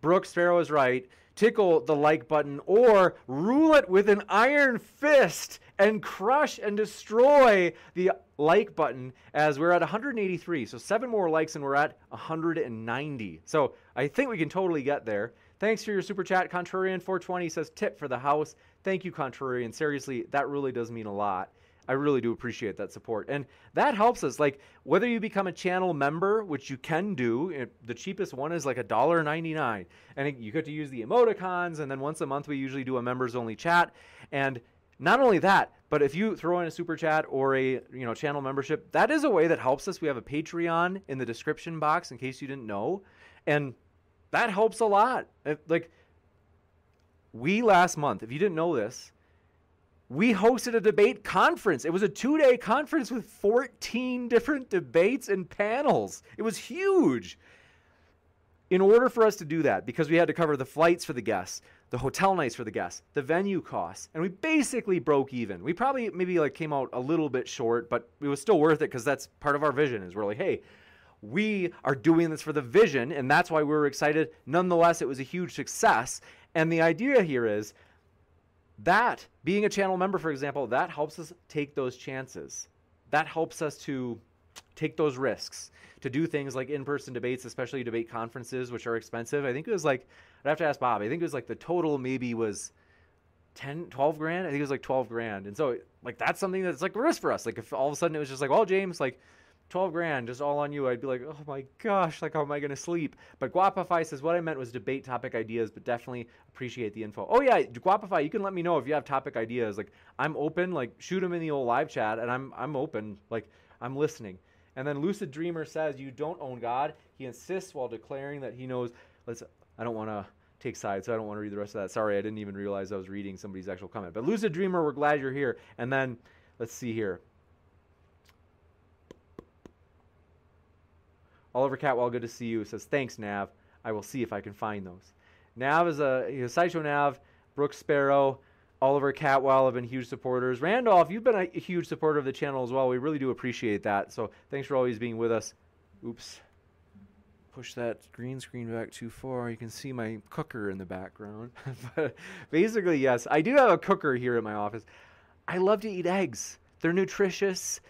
Brooks Sparrow is right. Tickle the like button or rule it with an iron fist and crush and destroy the like button as we're at 183. So seven more likes and we're at 190. So I think we can totally get there. Thanks for your super chat. Contrarian420 says tip for the house. Thank you, Contrarian. Seriously, that really does mean a lot. I really do appreciate that support. And that helps us. Like, whether you become a channel member, which you can do, it, the cheapest one is like $1.99. And you get to use the emoticons. And then once a month, we usually do a members only chat. And not only that, but if you throw in a super chat or a you know channel membership, that is a way that helps us. We have a Patreon in the description box in case you didn't know. And that helps a lot. Like, we last month, if you didn't know this, we hosted a debate conference. It was a two day conference with 14 different debates and panels. It was huge. In order for us to do that, because we had to cover the flights for the guests, the hotel nights for the guests, the venue costs, and we basically broke even. We probably maybe like came out a little bit short, but it was still worth it because that's part of our vision is we're like, hey, we are doing this for the vision, and that's why we were excited. Nonetheless, it was a huge success. And the idea here is that being a channel member, for example, that helps us take those chances. That helps us to take those risks to do things like in-person debates, especially debate conferences, which are expensive. I think it was like I'd have to ask Bob. I think it was like the total maybe was 10, 12 grand. I think it was like 12 grand. And so like that's something that's like a risk for us. Like if all of a sudden it was just like, well, James, like 12 grand just all on you, I'd be like, oh my gosh, like how am I going to sleep? But Guapify says what I meant was debate topic ideas, but definitely appreciate the info. Oh yeah, Guapify, you can let me know if you have topic ideas. Like I'm open, like shoot them in the old live chat and I'm I'm open, like I'm listening. And then Lucid Dreamer says you don't own God. He insists while declaring that he knows. Let's. I don't want to take sides, so I don't want to read the rest of that. Sorry, I didn't even realize I was reading somebody's actual comment. But Lucid Dreamer, we're glad you're here. And then let's see here. Oliver Catwell, good to see you. Says, thanks, Nav. I will see if I can find those. Nav is a, you Sideshow Nav, Brooks Sparrow, Oliver Catwell have been huge supporters. Randolph, you've been a huge supporter of the channel as well. We really do appreciate that. So thanks for always being with us. Oops. Push that green screen back too far. You can see my cooker in the background. but basically, yes, I do have a cooker here in my office. I love to eat eggs. They're nutritious.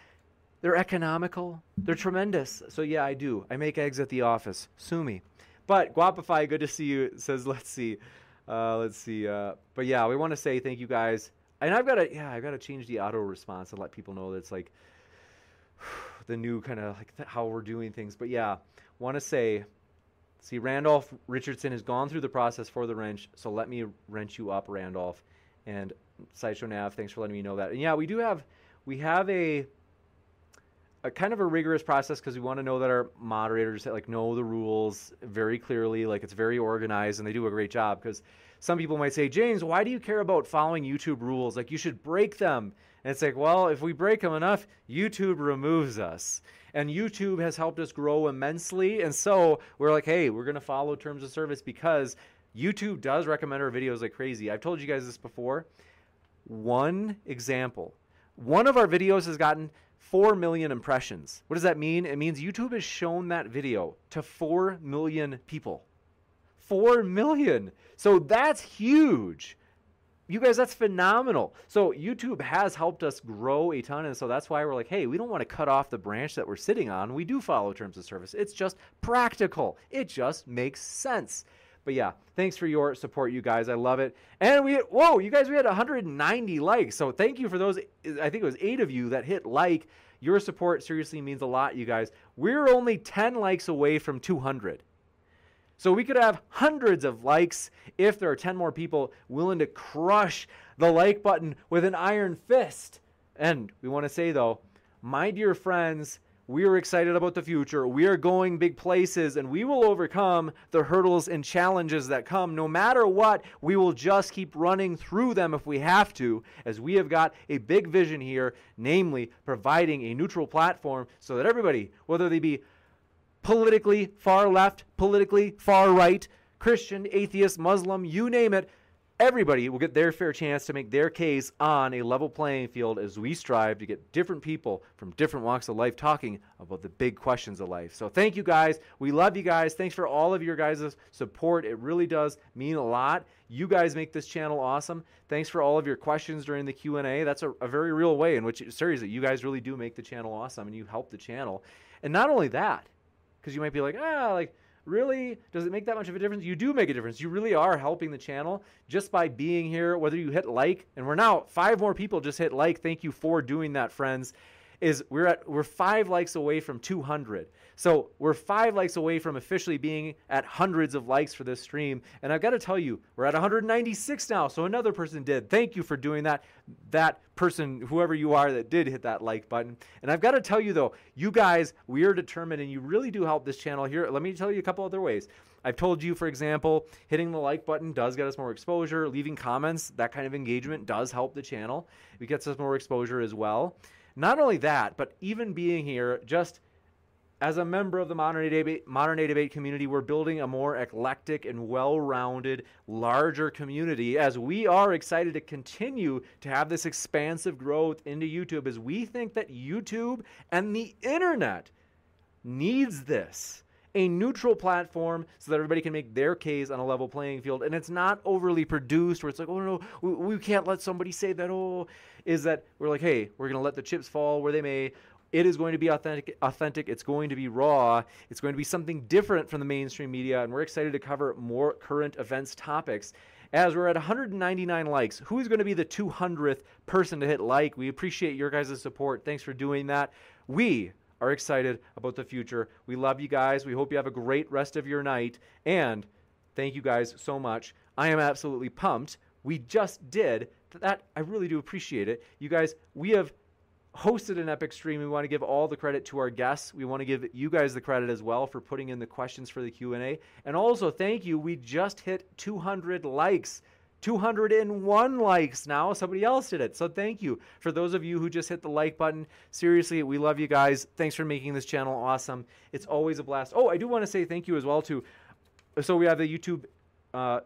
They're economical. They're tremendous. So yeah, I do. I make eggs at the office. Sue me. But Guapify, good to see you. Says let's see, uh, let's see. Uh, but yeah, we want to say thank you guys. And I've got to yeah, I've got to change the auto response and let people know that it's like the new kind of like how we're doing things. But yeah, want to say. See, Randolph Richardson has gone through the process for the wrench, so let me wrench you up, Randolph. And Sideshow Nav, thanks for letting me know that. And yeah, we do have we have a a kind of a rigorous process because we want to know that our moderators like know the rules very clearly like it's very organized and they do a great job because some people might say james why do you care about following youtube rules like you should break them and it's like well if we break them enough youtube removes us and youtube has helped us grow immensely and so we're like hey we're going to follow terms of service because YouTube does recommend our videos like crazy. I've told you guys this before. One example. One of our videos has gotten 4 million impressions. What does that mean? It means YouTube has shown that video to 4 million people. 4 million. So that's huge. You guys, that's phenomenal. So YouTube has helped us grow a ton. And so that's why we're like, hey, we don't want to cut off the branch that we're sitting on. We do follow terms of service. It's just practical, it just makes sense. But yeah, thanks for your support, you guys. I love it. And we, whoa, you guys, we had 190 likes. So thank you for those. I think it was eight of you that hit like. Your support seriously means a lot, you guys. We're only 10 likes away from 200. So we could have hundreds of likes if there are 10 more people willing to crush the like button with an iron fist. And we want to say, though, my dear friends, we are excited about the future. We are going big places and we will overcome the hurdles and challenges that come. No matter what, we will just keep running through them if we have to, as we have got a big vision here, namely providing a neutral platform so that everybody, whether they be politically far left, politically far right, Christian, atheist, Muslim, you name it, everybody will get their fair chance to make their case on a level playing field as we strive to get different people from different walks of life talking about the big questions of life. So thank you guys. We love you guys. Thanks for all of your guys' support. It really does mean a lot. You guys make this channel awesome. Thanks for all of your questions during the Q&A. That's a, a very real way in which seriously you guys really do make the channel awesome and you help the channel. And not only that, because you might be like, ah, like, really? Does it make that much of a difference? You do make a difference. You really are helping the channel just by being here, whether you hit like, and we're now five more people just hit like. Thank you for doing that, friends is we're at we're five likes away from 200. So we're five likes away from officially being at hundreds of likes for this stream. And I've got to tell you, we're at 196 now. So another person did. Thank you for doing that. That person, whoever you are, that did hit that like button. And I've got to tell you though, you guys, we are determined, and you really do help this channel here. Let me tell you a couple other ways. I've told you, for example, hitting the like button does get us more exposure. Leaving comments, that kind of engagement does help the channel. It gets us more exposure as well. Not only that, but even being here, just as a member of the modern day, debate, modern day debate community, we're building a more eclectic and well rounded, larger community as we are excited to continue to have this expansive growth into YouTube as we think that YouTube and the internet needs this a neutral platform so that everybody can make their case on a level playing field. And it's not overly produced where it's like, oh no, we, we can't let somebody say that. Oh, is that we're like, hey, we're going to let the chips fall where they may. It is going to be authentic, authentic. It's going to be raw. It's going to be something different from the mainstream media. And we're excited to cover more current events topics. As we're at 199 likes, who's going to be the 200th person to hit like? We appreciate your guys' support. Thanks for doing that. We are excited about the future. We love you guys. We hope you have a great rest of your night. And thank you guys so much. I am absolutely pumped. We just did that. I really do appreciate it. You guys, we have hosted an epic stream. We want to give all the credit to our guests. We want to give you guys the credit as well for putting in the questions for the Q&A. And also, thank you. We just hit 200 likes. 201 likes now. Somebody else did it. So thank you for those of you who just hit the like button. Seriously, we love you guys. Thanks for making this channel awesome. It's always a blast. Oh, I do want to say thank you as well to. So we have the YouTube. Uh,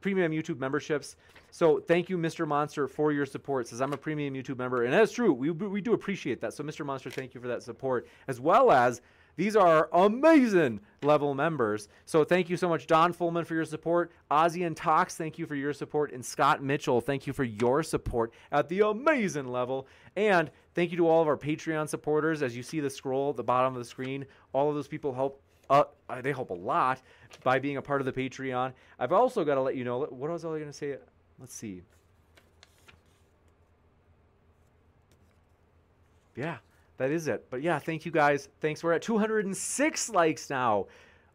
premium YouTube memberships. So thank you, Mr. Monster, for your support. Says I'm a premium YouTube member, and that's true. We, we do appreciate that. So Mr. Monster, thank you for that support, as well as these are amazing level members. So thank you so much, Don Fullman, for your support. Ozzy and Tox, thank you for your support. And Scott Mitchell, thank you for your support at the amazing level. And thank you to all of our Patreon supporters. As you see the scroll at the bottom of the screen, all of those people help uh, they help a lot by being a part of the Patreon. I've also got to let you know what was I going to say? Let's see. Yeah, that is it. But yeah, thank you guys. Thanks. We're at 206 likes now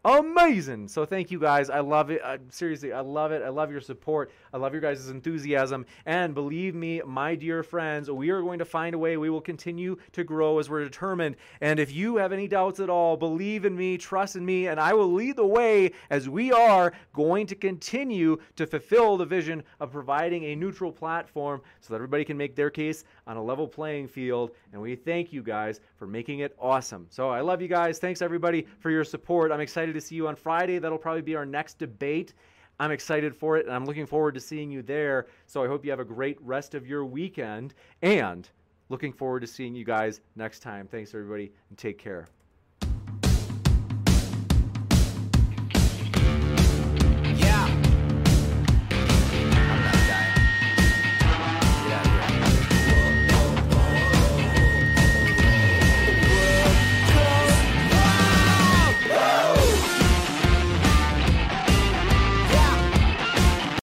amazing. So thank you guys. I love it. I, seriously, I love it. I love your support. I love your guys' enthusiasm. And believe me, my dear friends, we are going to find a way. We will continue to grow as we're determined. And if you have any doubts at all, believe in me, trust in me, and I will lead the way as we are going to continue to fulfill the vision of providing a neutral platform so that everybody can make their case on a level playing field. And we thank you guys for making it awesome. So I love you guys. Thanks everybody for your support. I'm excited to see you on Friday. That'll probably be our next debate. I'm excited for it, and I'm looking forward to seeing you there. So I hope you have a great rest of your weekend, and looking forward to seeing you guys next time. Thanks, everybody, and take care.